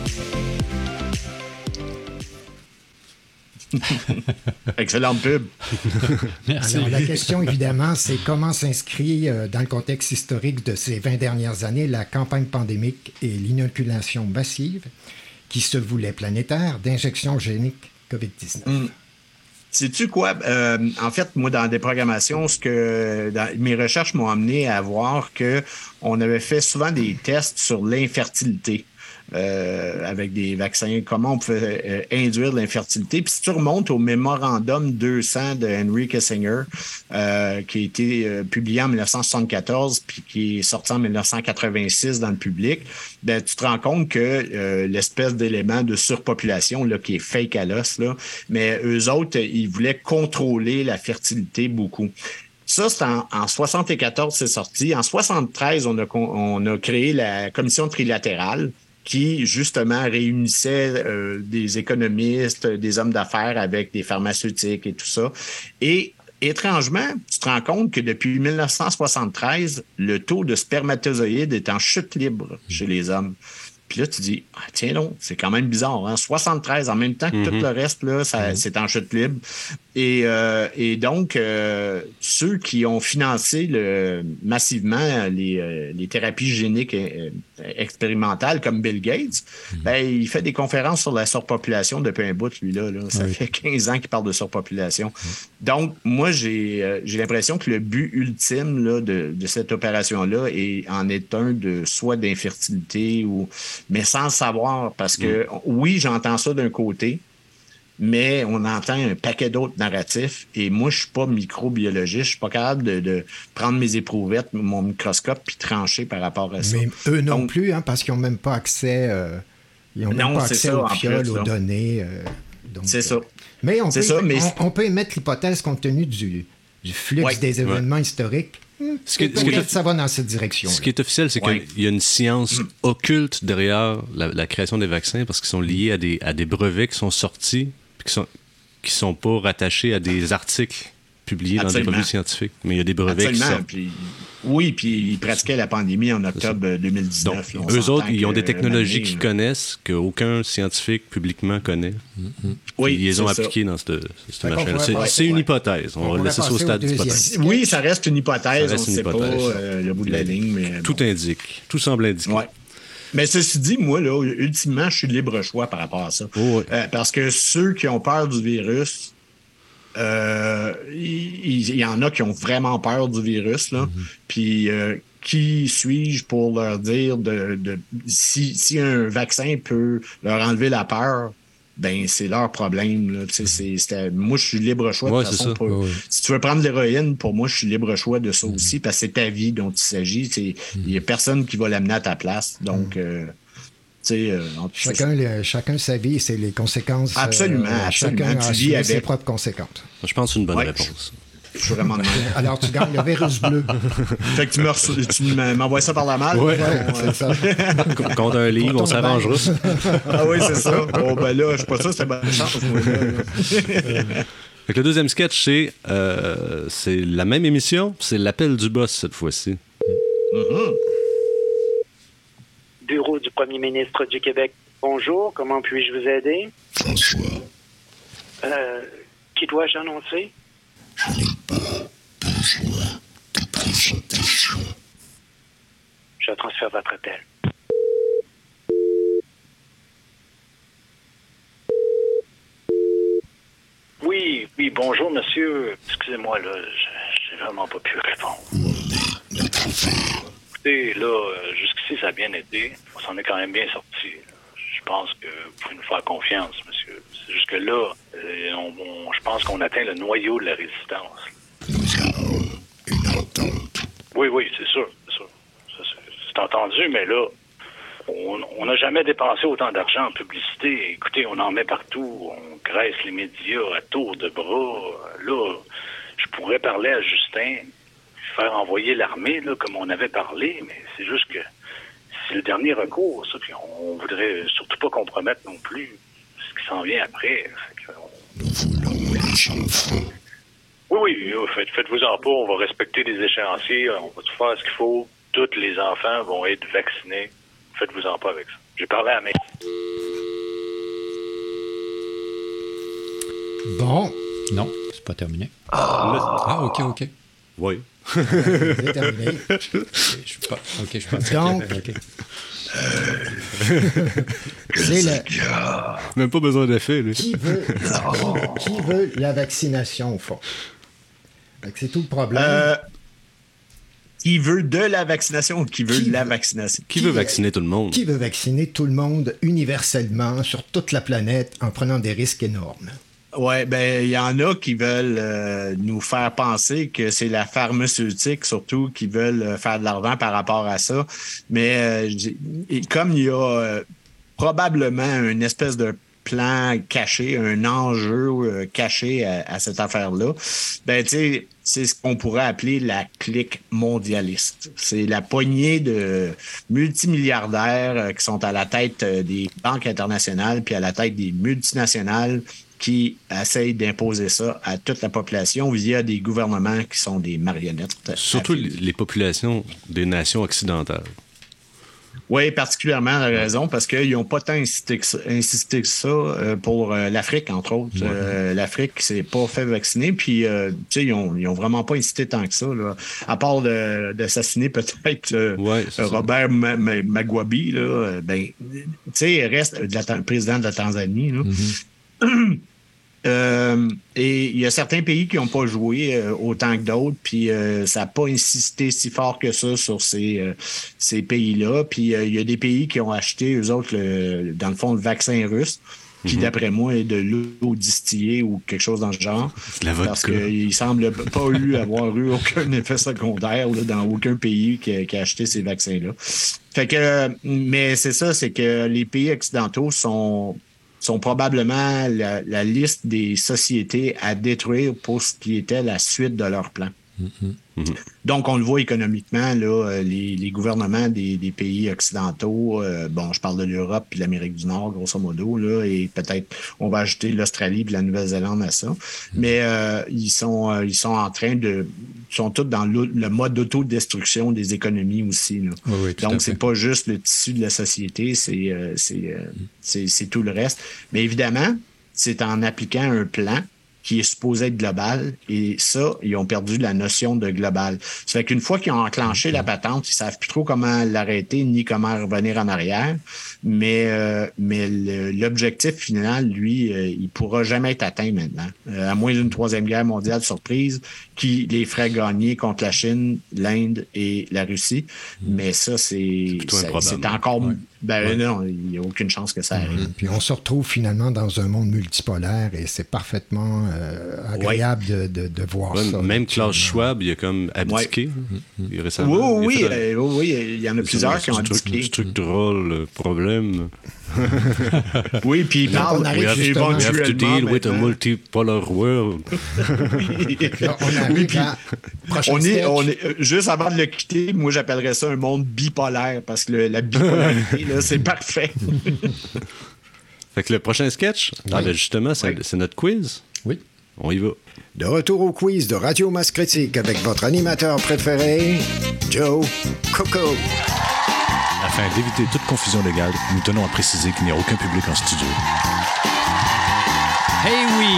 *laughs* Excellente pub. *laughs* Merci. Alors, la question, évidemment, c'est comment s'inscrit euh, dans le contexte historique de ces 20 dernières années la campagne pandémique et l'inoculation massive qui se voulait planétaire d'injections géniques COVID-19. Sais-tu quoi? Euh, en fait, moi, dans des programmations, ce que dans- mes recherches m'ont amené à voir que on avait fait souvent des tests sur l'infertilité. Euh, avec des vaccins, comment on pouvait euh, induire l'infertilité. Puis si tu remontes au mémorandum 200 de Henry Kissinger, euh, qui a été euh, publié en 1974, puis qui est sorti en 1986 dans le public, ben, tu te rends compte que euh, l'espèce d'élément de surpopulation là, qui est fake à l'os, là, mais eux autres, ils voulaient contrôler la fertilité beaucoup. Ça, c'est en, en 74, c'est sorti. En 73, on a, on a créé la commission trilatérale qui, justement, réunissait euh, des économistes, des hommes d'affaires avec des pharmaceutiques et tout ça. Et étrangement, tu te rends compte que depuis 1973, le taux de spermatozoïdes est en chute libre chez les hommes. Puis là, tu dis, ah, tiens donc, c'est quand même bizarre. Hein? 73 en même temps que tout le reste, là, ça, c'est en chute libre. Et, euh, et donc, euh, ceux qui ont financé le, massivement les, euh, les thérapies géniques expérimentales, comme Bill Gates, ben, il fait des conférences sur la surpopulation depuis un bout, lui-là. Là. Ça fait 15 ans qu'il parle de surpopulation. Donc, moi, j'ai l'impression que le but ultime là, de, de cette opération-là est, en est un de soit d'infertilité ou mais sans le savoir parce que oui, j'entends ça d'un côté, mais on entend un paquet d'autres narratifs et moi, je suis pas microbiologiste, je suis pas capable de, de prendre mes éprouvettes, mon microscope puis trancher par rapport à ça. Mais eux non Donc, plus, hein, parce qu'ils n'ont même pas accès, euh, ils ont même pas accès ça, aux en fioles, plus, aux là. données. euh, C'est euh, ça. Mais on peut, ça, mais- on, on peut émettre l'hypothèse compte tenu du, du flux Ouais. des événements historiques. Hmm, Ce qui est- ce peut-être ça va dans cette direction. Ce qui est officiel, c'est Ouais. qu'il y a une science occulte derrière la, la création des vaccins parce qu'ils sont liés à des, à des brevets qui sont sortis puis qui sont, qui sont pas rattachés à des articles publiés dans des revues scientifiques. Mais il y a des brevets qui Absolument. sortent. Puis, oui, puis ils pratiquaient la pandémie en octobre euh, 2019. Donc, là, on eux autres, ils ont des technologies euh, qu'ils là. connaissent, qu'aucun scientifique publiquement connaît. Oui, ils les ont appliqués dans cette, cette machine. C'est une hypothèse. On, On va laisser ça au stade d'hypothèse. Oui, ça reste une hypothèse. Ça reste on ne sait pas euh, le bout de la ligne. Mais Tout bon. indique. Tout semble indiquer. Ouais. Mais ceci dit, moi, là, ultimement, je suis libre choix par rapport à ça. Oh, ouais. Euh, parce que ceux qui ont peur du virus, euh, il il y, en a qui ont vraiment peur du virus, là. Puis, euh, qui suis-je pour leur dire de, de si, si un vaccin peut leur enlever la peur, ben c'est leur problème. Là. C'était- moi, je suis libre choix. de Ouais, toute c'est façon, ça. pour- Ouais, ouais. Si tu veux prendre l'héroïne, pour moi, je suis libre choix de ça aussi, parce que c'est ta vie dont il s'agit. C'est- Il n'y a personne qui va l'amener à ta place. Donc, euh, tu sais, euh, Chacun, le- chacun sa vie, c'est les conséquences. euh, Absolument, absolument. Chacun Tu a vis avec. ses propres conséquences. Je pense que c'est une bonne Ouais. réponse. je suis vraiment de. Alors, tu gagnes le virus bleu. Fait que tu m'envoies ça par la malle. Ouais. c'est ça. Contre un livre, on s'arrangera. *laughs* Ah oui, c'est ça. Bon, ben là, je suis pas sûr c'est bonne chance. là. Fait que le deuxième sketch, c'est euh, c'est la même émission, c'est l'appel du boss cette fois-ci. Bureau du premier ministre du Québec. Bonjour, comment puis-je vous aider? François, Euh, qui dois-je annoncer? Je n'ai pas besoin de présentation. Je transfère votre appel. Oui, oui, bonjour, monsieur. Excusez-moi, là, je- j'ai vraiment pas pu répondre. Écoutez, là, euh, jusqu'ici, ça a bien été. On s'en est quand même bien sorti. Je pense que vous pouvez nous faire confiance, monsieur. C'est juste que là, euh, je pense qu'on atteint le noyau de la résistance. Nous avons une entente. Oui, oui, c'est sûr, c'est entendu, mais là, on n'a jamais dépensé autant d'argent en publicité. Écoutez, on en met partout. On graisse les médias à tour de bras. Là, je pourrais parler à Justin, faire envoyer l'armée, comme on avait parlé, mais c'est juste que c'est le dernier recours, ça, puis on voudrait surtout pas compromettre non plus qui s'en vient après. Nous voulons les Oui, oui, faites, faites-vous en pas, on va respecter les échéanciers, on va tout faire ce qu'il faut. Tous les enfants vont être vaccinés. Faites-vous en pas avec ça. J'ai parlé à mes... Bon. Non, c'est pas terminé. Ah, ok, ok. Oui. *laughs* C'est terminé. *laughs* Je suis pas. Ok, je pense. Donc, ok. *laughs* c'est le, Même pas besoin d'effet, lui. qui veut, qui veut la vaccination, au fond? C'est tout le problème. Euh, qui veut de la vaccination ou qui veut Qui la veut- vaccination? Qui veut vacciner tout le monde? Qui veut vacciner tout le monde universellement sur toute la planète en prenant des risques énormes? Ouais, ben il y en a qui veulent euh, nous faire penser que c'est la pharmaceutique surtout qui veulent euh, faire de l'argent par rapport à ça. Mais euh, comme il y a euh, probablement une espèce de plan caché, un enjeu euh, caché à, à cette affaire-là, ben tu sais, c'est ce qu'on pourrait appeler la clique mondialiste. C'est la poignée de multimilliardaires euh, qui sont à la tête euh, des banques internationales puis à la tête des multinationales qui essayent d'imposer ça à toute la population via des gouvernements qui sont des marionnettes. Surtout les populations des nations occidentales. Oui, particulièrement la raison, parce qu'ils n'ont pas tant insisté que ça, insisté que ça euh, pour euh, l'Afrique, entre autres. Euh, L'Afrique s'est pas fait vacciner, puis tu sais, ils ont, ils ont vraiment pas insisté tant que ça, là. à part d'assassiner peut-être Ouais. Robert Ma- Ma- Magwabi, là, ben, tu sais, il reste de la président de la Tanzanie. Là. *clears throat* Euh, et il y a certains pays qui n'ont pas joué euh, autant que d'autres, puis euh, ça n'a pas insisté si fort que ça sur ces, euh, ces pays-là. Puis euh, il y a des pays qui ont acheté, eux autres, le- dans le fond, le vaccin russe, qui, d'après moi, est de l'eau distillée ou quelque chose dans ce genre. La Parce qu'il semble pas eu avoir eu aucun *laughs* effet secondaire là, dans aucun pays qui a, qui a acheté ces vaccins-là. Fait que, mais c'est ça, c'est que les pays occidentaux sont sont probablement la, liste des sociétés à détruire pour ce qui était la suite de leur plan. Donc, on le voit économiquement, là, euh, les, les gouvernements des, des pays occidentaux, euh, bon, je parle de l'Europe puis de l'Amérique du Nord, grosso modo, là, et peut-être on va ajouter l'Australie puis la Nouvelle-Zélande à ça. Mais euh, ils sont euh, ils sont en train de ils sont tous dans le, le mode d'autodestruction des économies aussi. Là. Oui, oui, Donc, c'est pas juste le tissu de la société, euh, c'est- c'est tout le reste. Mais évidemment, c'est en appliquant un plan qui est supposé être global. Et ça, ils ont perdu la notion de global. Ça fait qu'une fois qu'ils ont enclenché la patente, ils savent plus trop comment l'arrêter ni comment revenir en arrière. Mais, euh, mais l'objectif final, lui, euh, il pourra jamais être atteint maintenant. Euh, à moins d'une troisième guerre mondiale surprise qui les ferait gagner contre la Chine, l'Inde et la Russie. Mais ça, c'est c'est Ben non, il n'y a aucune chance que ça arrive. Puis on se retrouve finalement dans un monde multipolaire et c'est parfaitement euh, agréable de, de- de voir Ouais, ça. même Klaus Schwab, il a comme abdiqué il- récemment. Oui, oui, Il euh, oui, oui, il y en a plusieurs qui ont C'est un truc- indiqué. structural problème. *laughs* Oui, puis il parle on arrive We have, justement- we have to deal with a maintenant. multipolar world. *laughs* Là, on arrive Oui, puis à on est, on est, euh, juste avant de le quitter, moi j'appellerais ça un monde bipolaire parce que le- la bipolarité, là, c'est *laughs* parfait. Fait que le prochain sketch, ah, ben justement, c'est c'est notre quiz. Oui. On y va. De retour au quiz de Radio Masse Critique avec votre animateur préféré, Joe Coco. Afin d'éviter toute confusion légale, nous tenons à préciser qu'il n'y a aucun public en studio. Eh oui,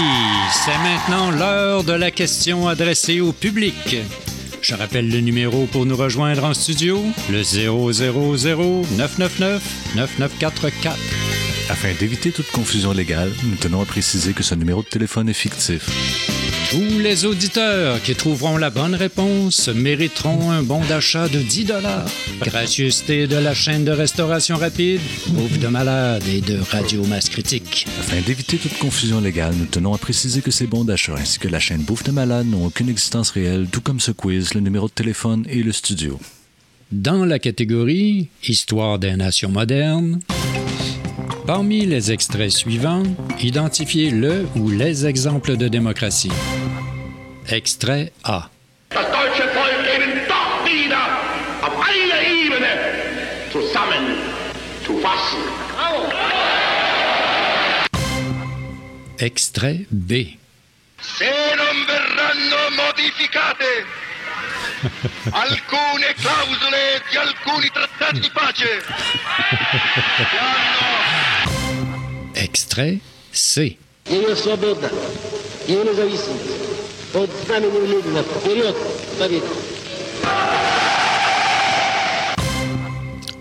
c'est maintenant l'heure de la question adressée au public. Je rappelle le numéro pour nous rejoindre en studio, le 000-999-9944. Afin d'éviter toute confusion légale, nous tenons à préciser que ce numéro de téléphone est fictif. Tous les auditeurs qui trouveront la bonne réponse mériteront un bon d'achat de 10 dollars. Gracieuseté de la chaîne de restauration rapide, Bouffe de malade et de Radio Masse Critique. Afin d'éviter toute confusion légale, nous tenons à préciser que ces bons d'achat ainsi que la chaîne Bouffe de Malade n'ont aucune existence réelle, tout comme ce quiz, le numéro de téléphone et le studio. Dans la catégorie Histoire des nations modernes, parmi les extraits suivants, identifiez le ou les exemples de démocratie. Extrait A. Extrait B. Se non verranno modificate *laughs* alcune clausole di alcuni trattati di pace hanno *laughs* Extrait C.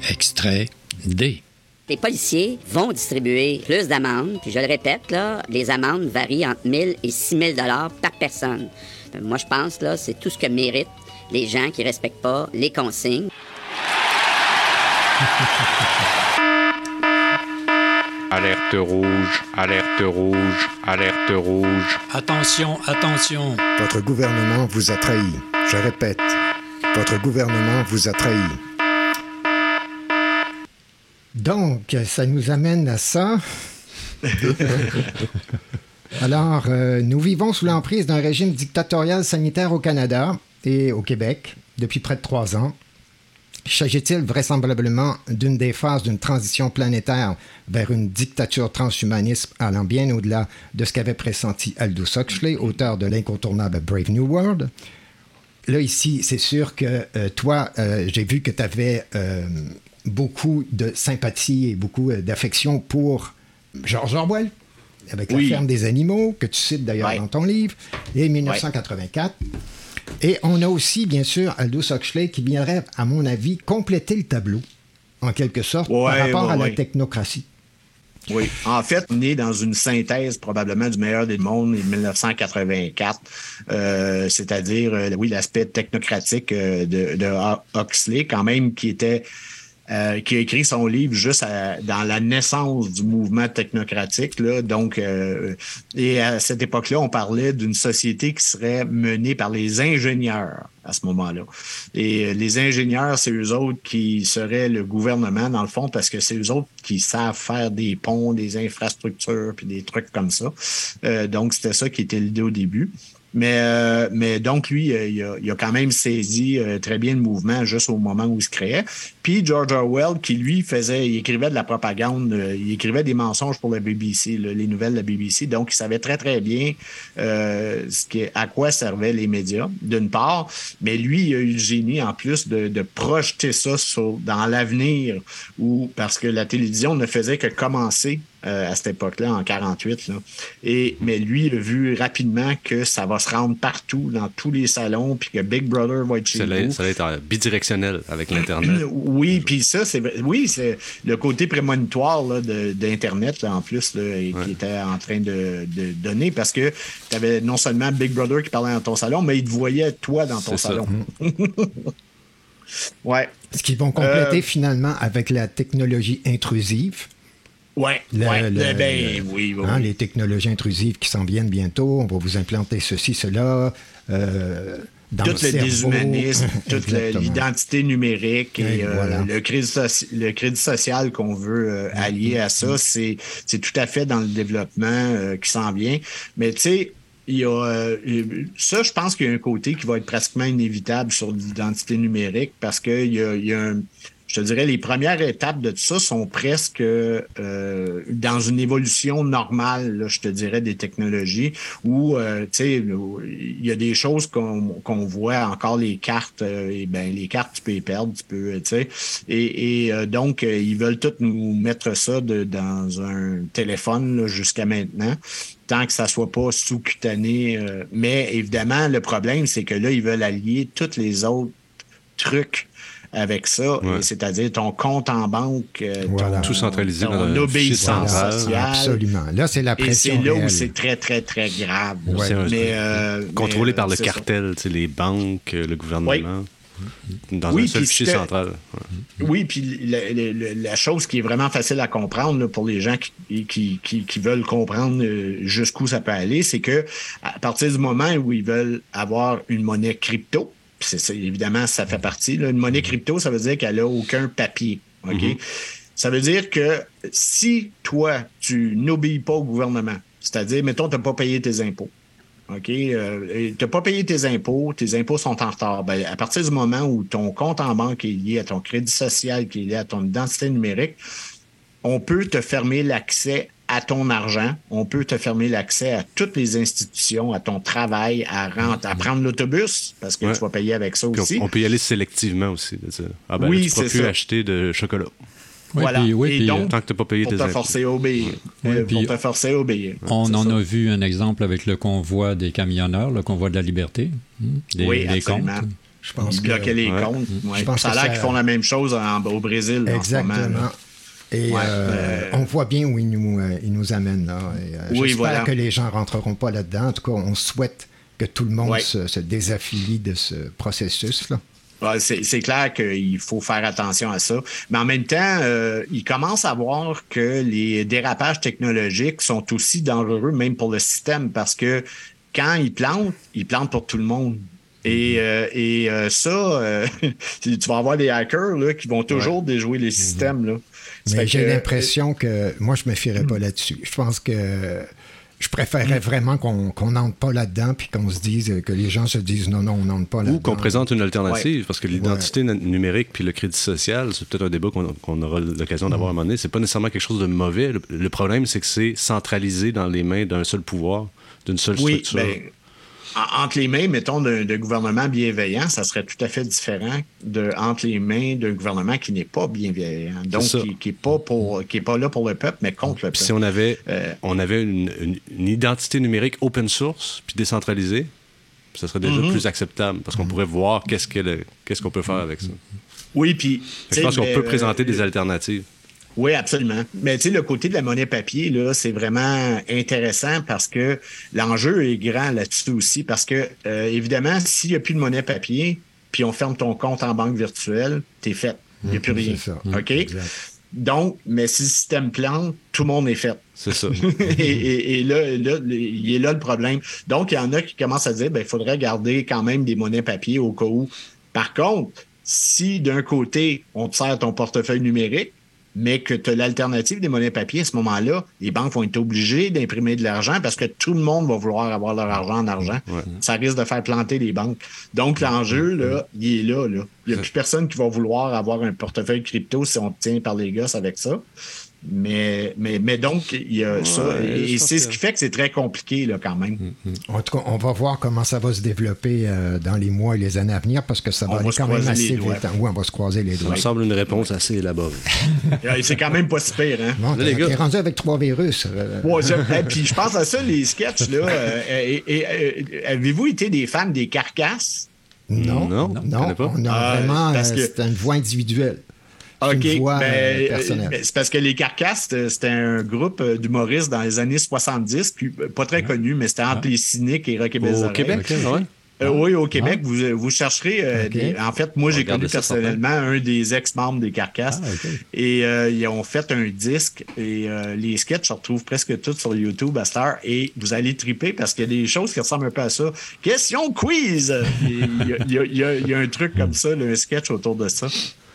Extrait D. Les policiers vont distribuer plus d'amendes. Puis je le répète, là, les amendes varient entre 1000 et 6000 dollars par personne. Euh, moi, je pense là, c'est tout ce que méritent les gens qui ne respectent pas les consignes. *laughs* Alerte rouge, alerte rouge, alerte rouge. Attention, attention. Votre gouvernement vous a trahi. Je répète, votre gouvernement vous a trahi. Donc, ça nous amène à ça. *laughs* Alors, euh, nous vivons sous l'emprise d'un régime dictatorial sanitaire au Canada et au Québec depuis près de trois ans. S'agit-il vraisemblablement d'une des phases d'une transition planétaire vers une dictature transhumaniste allant bien au-delà de ce qu'avait pressenti Aldous Huxley, auteur de l'incontournable Brave New World? Là, ici, c'est sûr que euh, toi, euh, j'ai vu que tu avais euh, beaucoup de sympathie et beaucoup d'affection pour George Orwell, avec Oui. La ferme des animaux, que tu cites d'ailleurs Ouais. dans ton livre, et 1984. Et on a aussi, bien sûr, Aldous Huxley qui viendrait, à mon avis, compléter le tableau, en quelque sorte, par rapport ouais, à la technocratie. Oui. En fait, on est dans une synthèse probablement du meilleur des mondes de 1984, euh, c'est-à-dire, euh, oui, l'aspect technocratique euh, de, de Huxley, quand même, qui était euh, qui a écrit son livre juste à- dans la naissance du mouvement technocratique. Là. Donc, euh, et à cette époque-là, on parlait d'une société qui serait menée par les ingénieurs à ce moment-là. Et euh, les ingénieurs, c'est eux autres qui seraient le gouvernement, dans le fond, parce que c'est eux autres qui savent faire des ponts, des infrastructures, puis des trucs comme ça. Euh, donc, c'était ça qui était l'idée au début. Mais, euh, mais donc, lui, euh, il, a, il a quand même saisi euh, très bien le mouvement juste au moment où il se créait. Puis George Orwell, qui lui faisait, il écrivait de la propagande, euh, il écrivait des mensonges pour la BBC, là, les nouvelles de la BBC. Donc, il savait très, très bien euh, ce qui, à quoi servaient les médias, d'une part. Mais lui, il a eu le génie, en plus, de, de projeter ça sur, dans l'avenir, où, parce que la télévision ne faisait que commencer euh, à cette époque-là, en 48. Là. Et, mais lui, il a vu rapidement que ça va se rendre partout, dans tous les salons, puis que Big Brother va être chez Ça vous. ça allait être euh, bidirectionnel avec l'Internet. *clears throat* Oui, puis ça, c'est oui, c'est le côté prémonitoire là, de- d'Internet, là, en plus, là, et qui était en train de, de donner, parce que tu avais non seulement Big Brother qui parlait dans ton salon, mais il te voyait toi dans ton C'est salon. *laughs* ouais. Ce qu'ils vont compléter Euh, finalement avec la technologie intrusive. Ouais, Le- ouais, le- ben, le- oui, oui, hein, oui. Les technologies intrusives qui s'en viennent bientôt. On va vous implanter ceci, cela. euh, dans tout le, déshumanisme, *laughs* toute l'identité numérique et, Et euh, voilà. le, crédit soci- le crédit social qu'on veut euh, allier à ça, c'est tout à fait dans le développement euh, qui s'en vient. Mais tu sais, il y a ça, je pense qu'il y a un côté qui va être pratiquement inévitable sur l'identité numérique parce qu'il y a, il y a un je te dirais, les premières étapes de tout ça sont presque euh, dans une évolution normale, là, je te dirais, des technologies, où, euh, tu sais, il y a des choses qu'on qu'on voit encore, les cartes, euh, et ben les cartes, tu peux les perdre, tu peux, tu sais, et, et, euh, donc, euh, ils veulent tous nous mettre ça de, dans un téléphone jusqu'à maintenant tant que ça soit pas sous-cutané. mais évidemment, le problème, c'est que là, ils veulent allier tous les autres trucs avec ça, Ouais. et c'est-à-dire ton compte en banque, euh, Voilà. ton, Tout centralisé ton dans obéissance sociale. Absolument. Là, c'est la Et pression c'est là où c'est très, très, très grave. Ouais. Mais, euh, Contrôlé mais, par le cartel, les banques, le gouvernement. Dans Oui, un seul puis fichier central. Ouais. Oui, puis la, la- la- la chose qui est vraiment facile à comprendre là, pour les gens qui, qui, qui, qui veulent comprendre euh, jusqu'où ça peut aller, c'est que à partir du moment où ils veulent avoir une monnaie crypto, évidemment, ça fait partie. Une monnaie crypto, ça veut dire qu'elle n'a aucun papier. OK? Mm-hmm. Ça veut dire que si toi, tu n'obéis pas au gouvernement, c'est-à-dire, mettons, tu n'as pas payé tes impôts, OK? Euh, tu n'as pas payé tes impôts, tes impôts sont en retard. Ben, à partir du moment où ton compte en banque est lié à ton crédit social, qui est lié à ton identité numérique, on peut te fermer l'accès à ton argent, on peut te fermer l'accès à toutes les institutions, à ton travail, à, rentrer, à prendre l'autobus, parce que tu vas payer avec ça aussi. On, peut y aller sélectivement aussi. Ah ben, oui, tu ne plus acheter de chocolat. voilà. et donc, tant que tu n'as pas payé pour te forcer à obéir. Euh, pour te forcer à obéir. On en a vu un exemple avec le convoi des camionneurs, le convoi de la liberté, hmm, des, oui, des comptes. Je pense que les comptes. Je pense ça a l'air qu'ils font la même chose au Brésil. Exactement. En ce moment, et euh, on voit bien où il nous, euh, il nous amène. Là. Euh, j'espère que les gens rentreront pas là-dedans. En tout cas, on souhaite que tout le monde se, désaffilie de ce processus-là. c'est clair qu'il faut faire attention à ça. Mais en même temps, il commence à voir que les dérapages technologiques sont aussi dangereux, même pour le système, parce que quand ils plantent, ils plantent pour tout le monde. Et, et ça, *laughs* tu vas avoir des hackers là, qui vont toujours déjouer les systèmes. Là. Mais j'ai l'impression que moi, je ne me fierais pas hmm. là-dessus. Je pense que je préférerais hmm. vraiment qu'on n'entre pas là-dedans puis qu'on se dise que les gens se disent non, non, on n'entre pas là-dedans. Ou qu'on présente une alternative, parce que l'identité numérique puis le crédit social, c'est peut-être un débat qu'on aura l'occasion d'avoir à un moment donné. C'est pas nécessairement quelque chose de mauvais. Le, problème, c'est que c'est centralisé dans les mains d'un seul pouvoir, d'une seule structure. Ben, entre les mains, mettons, d'un gouvernement bienveillant, ça serait tout à fait différent de entre les mains d'un gouvernement qui n'est pas bienveillant. Donc, qui n'est pas, pour, qui est pas là pour le peuple, mais contre le peuple. Si on avait, euh, on avait une, identité numérique open source puis décentralisée, ça serait déjà mhm. plus acceptable parce qu'on pourrait voir qu'est-ce qu'on peut faire avec ça. Oui, puis. Je pense qu'on peut présenter des alternatives. Oui, absolument. Mais tu sais, le côté de la monnaie papier, là, c'est vraiment intéressant parce que l'enjeu est grand là-dessus aussi. Parce que, euh, évidemment, s'il n'y a plus de monnaie papier, puis on ferme ton compte en banque virtuelle, t'es fait. Il n'y a plus rien. OK? Donc, mais si le système plante, tout le monde est fait. C'est ça. *laughs* et, là, là, il est là le problème. Donc, il y en a qui commencent à dire, ben, il faudrait garder quand même des monnaies papier au cas où. Par contre, si d'un côté, on te sert ton portefeuille numérique, mais que tu as l'alternative des monnaies papier, à ce moment-là, les banques vont être obligées d'imprimer de l'argent parce que tout le monde va vouloir avoir leur argent en argent. Ça risque de faire planter les banques. Donc, l'enjeu, là, il est là. là. Il n'y a plus personne qui va vouloir avoir un portefeuille crypto si on tient par les gosses avec ça. Mais, mais, mais donc, il y a ça. Et c'est ce qui fait que c'est très compliqué, là, quand même. Mm, mm. En tout cas, on va voir comment ça va se développer euh, dans les mois et les années à venir parce que ça va aller quand même assez vite. Oui, on va se croiser les doigts. Ça me semble une réponse assez élaborée. *laughs* c'est quand même pas si pire, hein? Bon, t'es rendu avec trois virus. Euh. *laughs* et puis je pense à ça, les sketchs, là. Euh, avez-vous été des fans des carcasses? Non, non, non, on a vraiment, c'est une voix individuelle. OK. Ben, euh, c'est parce que les Carcasses, c'était un groupe euh, d'humoristes dans les années 70, puis euh, pas très connu, mais c'était entre les cyniques et Rock Au Québec, oui, au Québec, vous, vous chercherez. en fait, moi, j'ai connu personnellement un des ex-membres des Carcasses. Ah, et ils ont fait un disque et les sketchs se retrouvent presque tous sur YouTube à Star. Et vous allez triper parce qu'il y a des choses qui ressemblent un peu à ça. Question quiz! Il y, y, a un truc comme ça, un sketch autour de ça.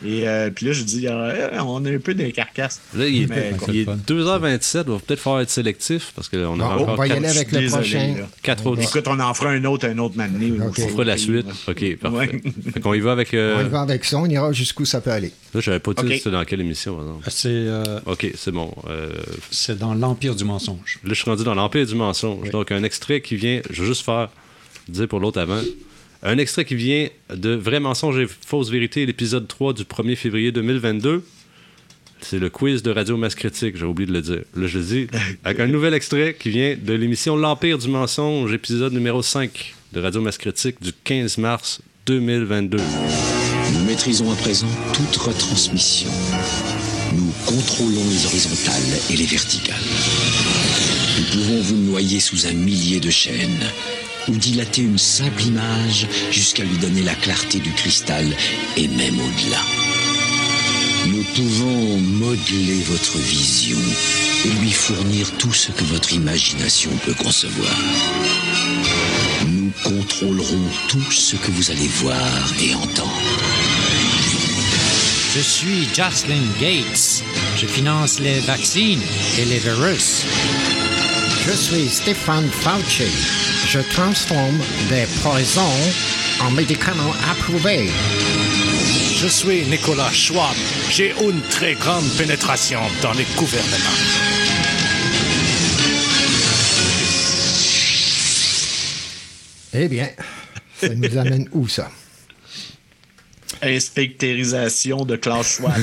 Et euh, puis là, je dis, ah, on est un peu des carcasses. Là, il est, il est 2h27, il va peut-être falloir être sélectif parce qu'on a ah, encore On va y aller avec le prochain. Quatre autres. Écoute, on en fera un autre, un autre matin. On fera la suite. OK, parfait. on y va avec. Euh, on y va avec ça, on ira jusqu'où ça peut aller. Là, je n'avais pas dit c'était dans quelle émission, C'est. Euh, OK, c'est bon. C'est dans l'Empire du mensonge. Là, je suis rendu dans l'Empire du mensonge. Donc, un extrait qui vient, je vais juste faire, dire pour l'autre avant. Un extrait qui vient de Vrai mensonge et fausse vérité, l'épisode 3 du 1er février 2022. C'est le quiz de Radio Masse Critique, j'ai oublié de le dire. Là, je le dis, avec un nouvel extrait qui vient de l'émission L'Empire du mensonge, épisode numéro 5 de Radio Masse Critique du 15 mars 2022. Nous maîtrisons à présent toute retransmission. Nous contrôlons les horizontales et les verticales. Nous pouvons vous noyer sous un millier de chaînes ou dilater une simple image jusqu'à lui donner la clarté du cristal et même au-delà. Nous pouvons modeler votre vision et lui fournir tout ce que votre imagination peut concevoir. Nous contrôlerons tout ce que vous allez voir et entendre. Je suis Jocelyn Gates. Je finance les vaccins et les virus. Je suis Stéphane Fauci. Je transforme des poisons en médicaments approuvés. Je suis Nicolas Schwab. J'ai une très grande pénétration dans les gouvernements. Eh bien, ça nous amène où ça? Inspectérisation de Klaus Schwab.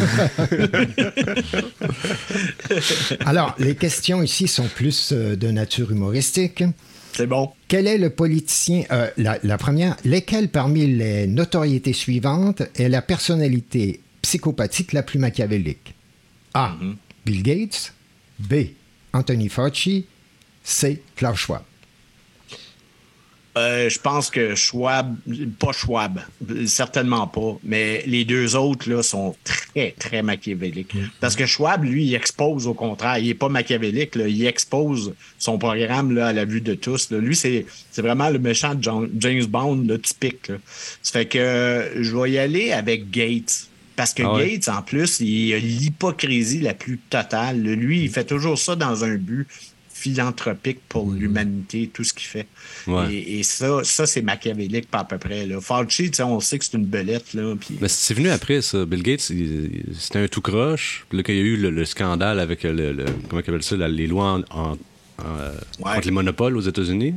Alors, les questions ici sont plus euh, de nature humoristique. C'est bon. Quel est le politicien, euh, la, la première, lesquels parmi les notoriétés suivantes est la personnalité psychopathique la plus machiavélique? A. Bill Gates. B. Anthony Fauci. C. Klaus Schwab. Euh, je pense que Schwab, pas Schwab, certainement pas, mais les deux autres là sont très, très machiavéliques. Parce que Schwab, lui, il expose au contraire. Il est pas machiavélique, là, il expose son programme là, à la vue de tous. là. Lui, c'est vraiment le méchant de John- James Bond là, typique. Là. Ça fait que euh, je vais y aller avec Gates. Parce que Ah ouais. Gates, en plus, il a l'hypocrisie la plus totale. Lui, il fait toujours ça dans un but philanthropique pour l'humanité, tout ce qu'il fait. Ouais. Et, et ça, ça c'est machiavélique pas à peu près. Là. Fauci, on sait que c'est une belette. Là, puis- Mais c'est venu après, ça. Bill Gates, il- il- c'était un tout croche. Puis là, qu'il y a eu le, le scandale avec le, le- comment ça, la- les lois en- en- en- contre les monopoles aux États-Unis.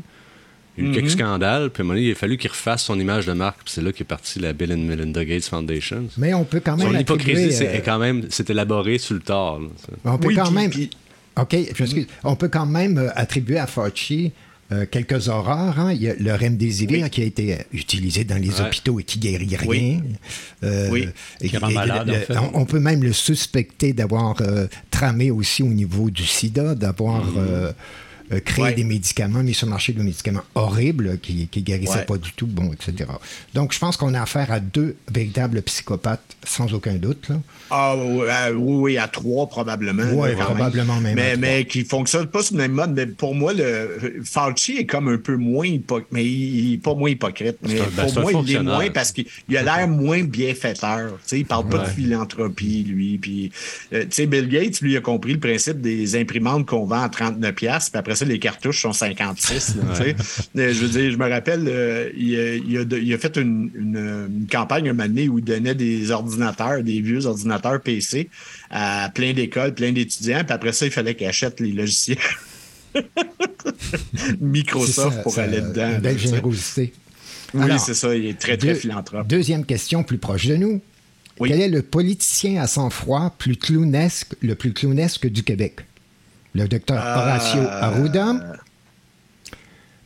Il y a eu quelques scandales, puis à un moment donné, il a fallu qu'il refasse son image de marque, puis c'est là qu'est partie la Bill and Melinda Gates Foundation. Mais on peut quand même Son hypocrisie, euh, est quand même, c'est élaboré sur le tard. là. On peut Oui, quand puis- même. puis- OK, je m'excuse. On peut quand même euh, attribuer à Fauci euh, quelques horreurs. hein. Il y a le remdesivir qui a été euh, utilisé dans les Ouais. hôpitaux et qui guérit rien. Oui. Euh, Oui. et- Qui rend et malade, le- en fait. on, on peut même le suspecter d'avoir euh, tramé aussi au niveau du sida, d'avoir euh, euh, Ouais. des médicaments, mis sur le marché de médicaments horribles qui ne guérissaient Ouais. pas du tout, bon, etc. Donc, je pense qu'on a affaire à deux véritables psychopathes, sans aucun doute. Là. Ah oui, euh, oui, oui, à trois probablement. Quand probablement même Mais, mais qui fonctionne pas sur le même mode. Mais pour moi, le Fauci est comme un peu moins hypocrite. Mais il est pas moins hypocrite. Mais un- ben, pour moi, il est moins parce qu'il il a l'air moins bienfaiteur. Tu sais, il parle pas Ouais. de philanthropie, lui. Puis, euh, tu sais, Bill Gates, lui, a compris le principe des imprimantes qu'on vend à 39$, puis après ça, les cartouches sont 56. là, tu sais. Euh, Je veux dire, je me rappelle, euh, il, a, il a de- il a fait une, une- une campagne un moment donné où il donnait des ordinateurs, des vieux ordinateurs PC à plein d'écoles, plein d'étudiants, puis après ça, il fallait qu'ils achètent les logiciels. *laughs* Microsoft ça, pour ça, aller dedans. Une belle là, générosité. Oui, c'est ça, il est très, très Deux- philanthrope. Deuxième question plus proche de nous. Oui. Quel est le politicien à sang-froid plus clownesque, le plus clownesque du Québec? Le docteur Euh, Horacio Arruda,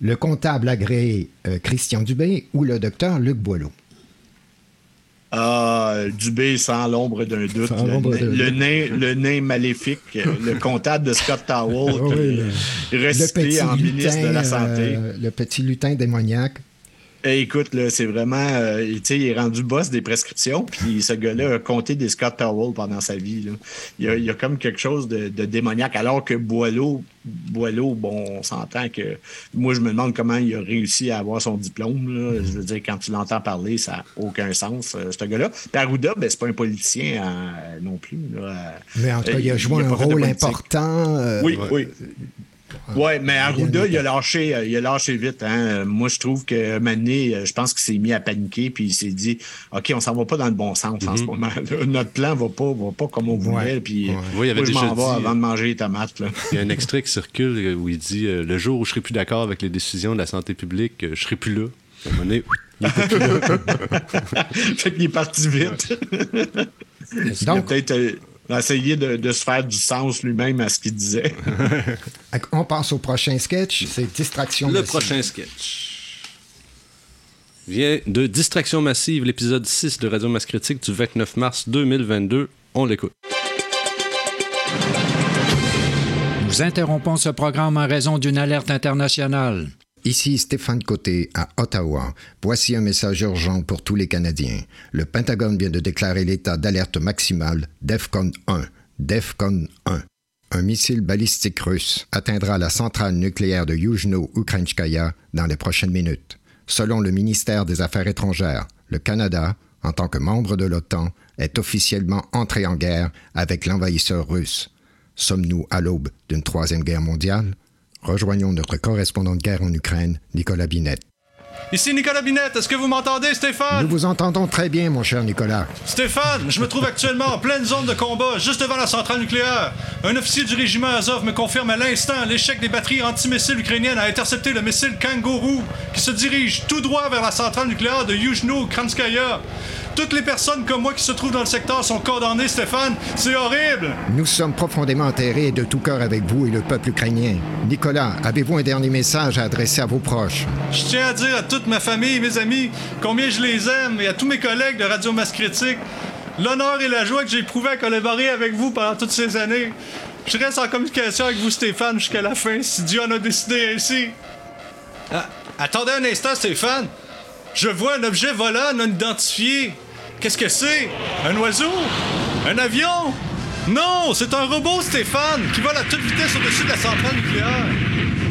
le comptable agréé euh, Christian Dubé ou le docteur Luc Boileau? Ah, Dubé sans l'ombre d'un doute. Le, l'ombre nain- le le maléfique, euh, le comptable de Scott Towell, *laughs* Ah oui, recyclé en ministre de la Santé. euh, le petit lutin démoniaque. Eh, écoute, là, c'est vraiment. euh, tu sais, il est rendu boss des prescriptions, puis ce gars-là a compté des Scott Towell pendant sa vie. là. Il, y a, il y a comme quelque chose de, de démoniaque, alors que Boileau, Boileau, bon, on s'entend que. Moi, je me demande comment il a réussi à avoir son diplôme. là. Je veux dire, quand tu l'entends parler, ça n'a aucun sens, euh, ce gars-là. Puis Arruda, ben, c'est pas un politicien euh, non plus. là. Mais en tout cas, Euh, il a joué un rôle important. euh, Oui, ouais. Oui. Ouais, mais Arruda, il a lâché, euh, il a lâché vite. Hein. Moi, je trouve que Mané, euh, je pense qu'il s'est mis à paniquer puis il s'est dit, OK, on s'en va pas dans le bon sens en ce moment. là. *laughs* Notre plan va pas, va pas comme on voulait. Puis, euh, Oui, il avait moi, je déjà m'en vais dit- avant de manger les tomates. Là. Il y a un extrait qui circule euh, où il dit euh, Le jour où je serai plus d'accord avec les décisions de la santé publique, euh, je serai plus là. À un moment donné, il était plus là. *laughs* fait qu'il est parti vite. Donc- peut-être essayé de, de se faire du sens lui-même à ce qu'il disait. *laughs* On passe au prochain sketch. C'est Distraction. Le massive. prochain sketch vient de Distraction massive, l'épisode 6 de Radio Masse Critique du 29 mars 2022. On l'écoute. Nous interrompons ce programme en raison d'une alerte internationale. Ici Stéphane Côté à Ottawa. Voici un message urgent pour tous les Canadiens. Le Pentagone vient de déclarer l'état d'alerte maximale DEFCON 1. DEFCON 1. Un missile balistique russe atteindra la centrale nucléaire de Yuzhno-Ukrainskaya dans les prochaines minutes. Selon le ministère des Affaires étrangères, le Canada, en tant que membre de l'OTAN, est officiellement entré en guerre avec l'envahisseur russe. Sommes-nous à l'aube d'une troisième guerre mondiale? Rejoignons notre correspondant de guerre en Ukraine, Nicolas Binette. Ici Nicolas Binette, est-ce que vous m'entendez, Stéphane? Nous vous entendons très bien, mon cher Nicolas. Stéphane, je me trouve actuellement en pleine zone de combat, juste devant la centrale nucléaire. Un officier du régiment Azov me confirme à l'instant l'échec des batteries antimissiles ukrainiennes à intercepter le missile Kangourou, qui se dirige tout droit vers la centrale nucléaire de Yuzhno-Kranskaya. Toutes les personnes comme moi qui se trouvent dans le secteur sont condamnées, Stéphane. C'est horrible. Nous sommes profondément enterrés de tout cœur avec vous et le peuple ukrainien. Nicolas, avez-vous un dernier message à adresser à vos proches? Je tiens à dire à toute ma famille mes amis combien je les aime et à tous mes collègues de Radio Masse Critique l'honneur et la joie que j'ai éprouvé à collaborer avec vous pendant toutes ces années. Je reste en communication avec vous, Stéphane, jusqu'à la fin, si Dieu en a décidé ainsi. Ah, attendez un instant, Stéphane. Je vois un objet volant non identifié. Qu'est-ce que c'est? Un oiseau? Un avion? Non, c'est un robot, Stéphane, qui vole à toute vitesse au-dessus de la centrale nucléaire.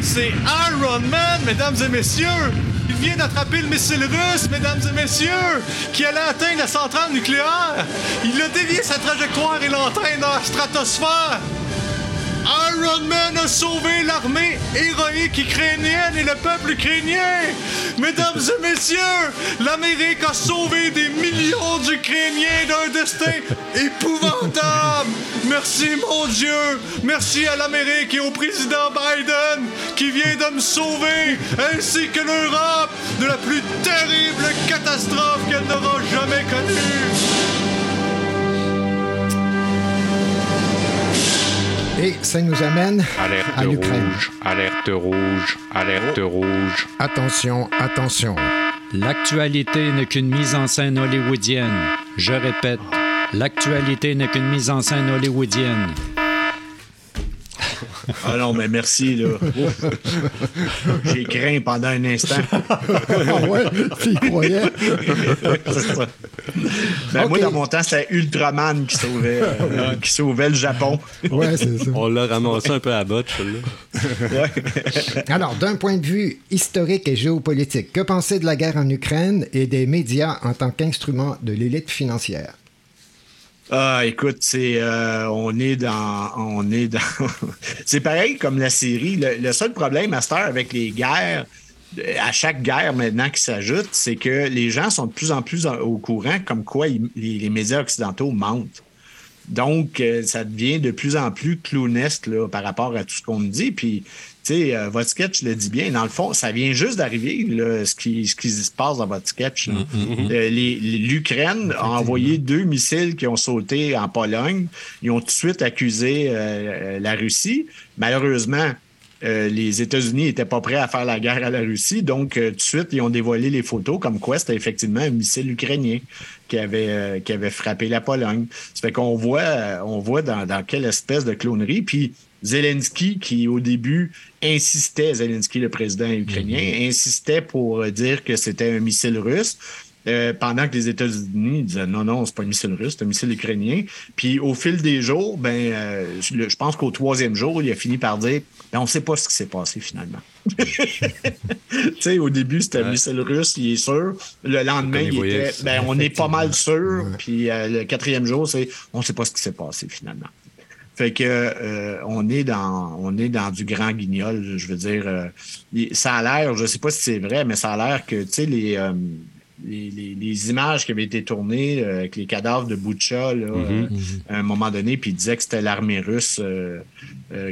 C'est Iron Man, mesdames et messieurs! Il vient d'attraper le missile russe, mesdames et messieurs, qui allait atteindre la centrale nucléaire. Il a dévié sa trajectoire et l'entraîne dans la stratosphère. Iron Man a sauvé l'armée héroïque ukrainienne et le peuple ukrainien. Mesdames et messieurs, l'Amérique a sauvé des millions d'Ukrainiens d'un destin *laughs* épouvantable. Merci mon Dieu. Merci à l'Amérique et au président Biden qui vient de me sauver, ainsi que l'Europe, de la plus terrible catastrophe qu'elle n'aura jamais connue. Et ça nous amène alerte à l'Ukraine. rouge, alerte rouge, alerte rouge. Attention, attention. L'actualité n'est qu'une mise en scène hollywoodienne. Je répète, l'actualité n'est qu'une mise en scène hollywoodienne. *laughs* Ah non, mais merci, là. *laughs* J'ai craint pendant un instant. ah ouais, tu y croyais? *laughs* ben, Moi, dans mon temps, c'était Ultraman qui sauvait, euh, qui sauvait le Japon. Ouais, c'est ça. On l'a ramassé un peu à botte, celui-là. Alors, d'un point de vue historique et géopolitique, que penser de la guerre en Ukraine et des médias en tant qu'instrument de l'élite financière? Ah, écoute, c'est euh, on est dans on est dans *laughs* c'est pareil comme la série. Le, seul problème à cette heure avec les guerres, euh, à chaque guerre maintenant qui s'ajoute, c'est que les gens sont de plus en plus au courant comme quoi les, les médias occidentaux mentent. Donc, euh, ça devient de plus en plus clownesque là, par rapport à tout ce qu'on nous dit. Puis, tu sais, euh, votre sketch le dit bien. Dans le fond, ça vient juste d'arriver, là, ce qui, ce qui se passe dans votre sketch. là. Euh, les- les- L'Ukraine a envoyé deux missiles qui ont sauté en Pologne. Ils ont tout de suite accusé euh, euh, la Russie. Malheureusement, euh, les États-Unis n'étaient pas prêts à faire la guerre à la Russie, donc euh, tout de suite, ils ont dévoilé les photos comme quoi c'était effectivement un missile ukrainien qui avait, euh, qui avait frappé la Pologne. Ça fait qu'on voit, euh, on voit dans, dans quelle espèce de clonerie. Puis Zelensky, qui au début insistait, Zelensky, le président ukrainien, insistait pour euh, dire que c'était un missile russe. euh, pendant que les États-Unis disaient non, non, c'est pas un missile russe, c'est un missile ukrainien. Puis au fil des jours, ben, euh, je je pense qu'au troisième jour, il a fini par dire ben, on ne sait pas ce qui s'est passé finalement. *laughs* tu sais, au début, c'était un missile russe, il est sûr. Le lendemain, il était, ben, on est pas mal sûr. Puis euh, le quatrième jour, c'est on ne sait pas ce qui s'est passé finalement. Fait que euh, on est dans on est dans du grand guignol. Je veux dire, euh, ça a l'air, je sais pas si c'est vrai, mais ça a l'air que tu sais les, euh, les, les- les images qui avaient été tournées euh, avec les cadavres de Boucha là, euh, à un moment donné, puis il disait que c'était l'armée russe euh,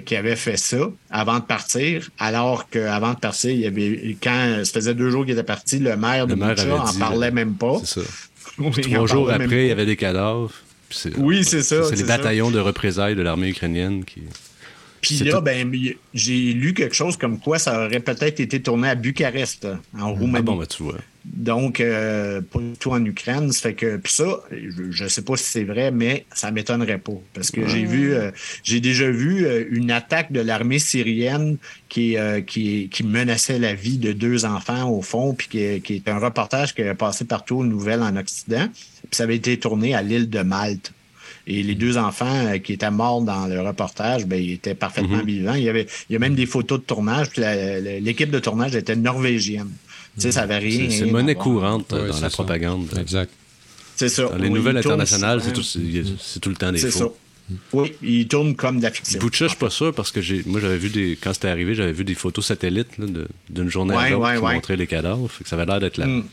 qui avait fait ça avant de partir, alors qu'avant de partir, il y avait quand ça faisait deux jours qu'il était parti, le maire de Le maire Boucha en dit, parlait même pas. C'est ça. *laughs* Trois jours après, il y avait des cadavres. Oui, c'est ça, C'est les ça. bataillons de représailles de l'armée ukrainienne qui. Puis là, tout- ben, j'ai lu quelque chose comme quoi ça aurait peut-être été tourné à Bucarest, en Roumanie. Ah bon, ben, tu vois. Donc, euh, pas du tout en Ukraine. Ça fait que, puis ça, je ne sais pas si c'est vrai, mais ça m'étonnerait pas. Parce que j'ai vu, euh, j'ai déjà vu euh, une attaque de l'armée syrienne qui, qui, qui, menaçait la vie de deux enfants au fond, puis qui, qui est un reportage qui a passé partout aux nouvelles en Occident. Puis ça avait été tourné à l'île de Malte. Et les deux enfants qui étaient morts dans le reportage, ben, ils étaient parfaitement vivants. Il y avait, il y a même des photos de tournage. Puis l'équipe de tournage était norvégienne. Sais, ça avait rien. C'est monnaie courante dans la propagande. Exact. C'est ça. Dans les nouvelles internationales, c'est tout, tout, le temps des faux. Ça. Oui, il tourne comme de la fiction. Butcha, je suis pas sûr parce que j'ai, moi, j'avais vu des, quand c'était arrivé, j'avais vu des photos satellites d'une journée à l'autre qui montraient les cadavres. ça avait l'air d'être, mm.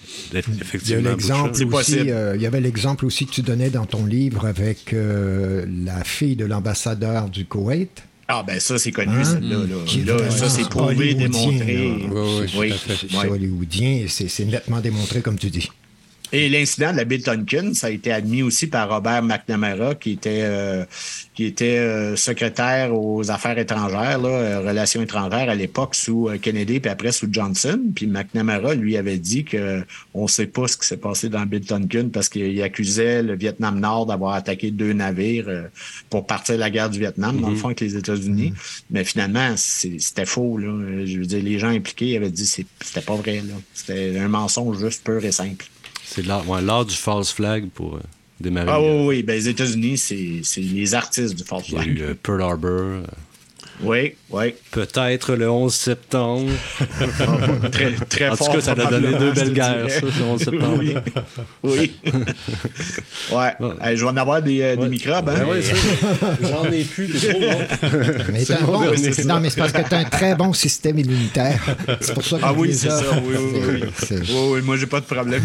effectivement. Euh, il y, avait l'exemple aussi que tu donnais dans ton livre avec euh, la fille de l'ambassadeur du Koweït. Ah, ben ça, c'est connu, hein? là, là. ça, c'est prouvé, démontré. Oui, oui, C'est hollywoodien et c'est nettement démontré, comme tu dis. Et l'incident de la Bill Tonkin, ça a été admis aussi par Robert McNamara, qui était, euh, qui était euh, secrétaire aux affaires étrangères, là, euh, relations étrangères à l'époque sous Kennedy, puis après sous Johnson. Puis McNamara, lui, avait dit que on sait pas ce qui s'est passé dans Bill Tonkin parce qu'il accusait le Vietnam Nord d'avoir attaqué deux navires pour partir de la guerre du Vietnam, dans le mm-hmm. fond, avec les États-Unis. Mm-hmm. Mais finalement, c'était faux. Là. Je veux dire, les gens impliqués avaient dit que c'était pas vrai. C'était un mensonge juste pur et simple. C'est l'art ouais, du false flag pour euh, démarrer. Ah oui, oui. Ben, les États-Unis, c'est les artistes du false flag. Il y a eu euh, Pearl Harbor. Euh, oui, oui. Peut-être le 11 septembre. *laughs* très, très en fort. En tout cas, ça a donné deux belles guerres, ça, le 11 septembre. Oui. oui. *laughs* ouais. je vais en avoir des, euh, des microbes. Hein? Ben J'en ai plus, *laughs* c'est trop long. Mais bon, non, mais c'est parce que tu as un très bon système immunitaire. C'est pour ça que Ah oui, c'est ça. Oui, oui, oui. oui, oui moi, j'ai pas de problème.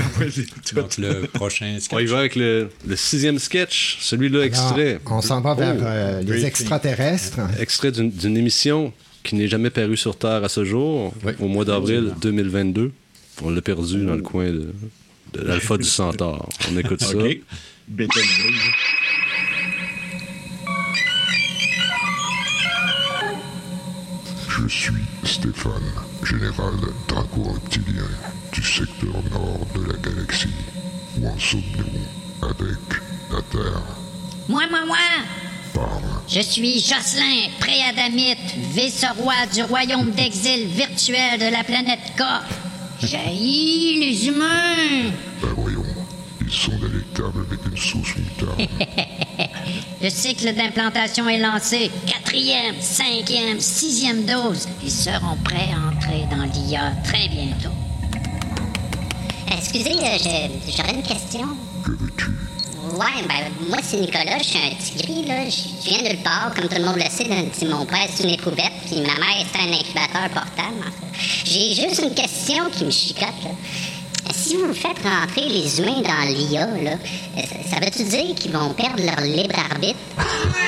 Donc, le prochain sketch. On y va avec le, le sixième sketch, celui-là extrait. on s'en va vers oh. euh, les extraterrestres. Extrait d'une d'une qui n'est jamais parue sur Terre à ce jour, au mois d'avril 2022. On l'a perdu dans le coin de, l'Alpha du Centaure. On écoute ça. *laughs* Je suis Stéphane, général draco-reptilien du secteur nord de la galaxie. Où en sommes-nous avec la Terre Moi, moi, moi je suis Jocelyn, préadamite, vice-roi du royaume d'exil virtuel de la planète K. Jaillis les humains! Ben voyons, ils sont délectables avec une sauce moutarde. *laughs* Le cycle d'implantation est lancé. Quatrième, cinquième, sixième dose. Ils seront prêts à entrer dans l'IA très bientôt. Excusez, euh, j'aurais une question. Que veux-tu? Ouais, ben, moi, c'est Nicolas, je suis un petit là. Je viens de le part, comme tout le monde le sait. mon père, c'est une éprouvette, puis ma mère, c'est un incubateur portable. J'ai juste une question qui me chicote, là. Si vous faites rentrer les humains dans l'IA, là, ça veut-tu dire qu'ils vont perdre leur libre arbitre?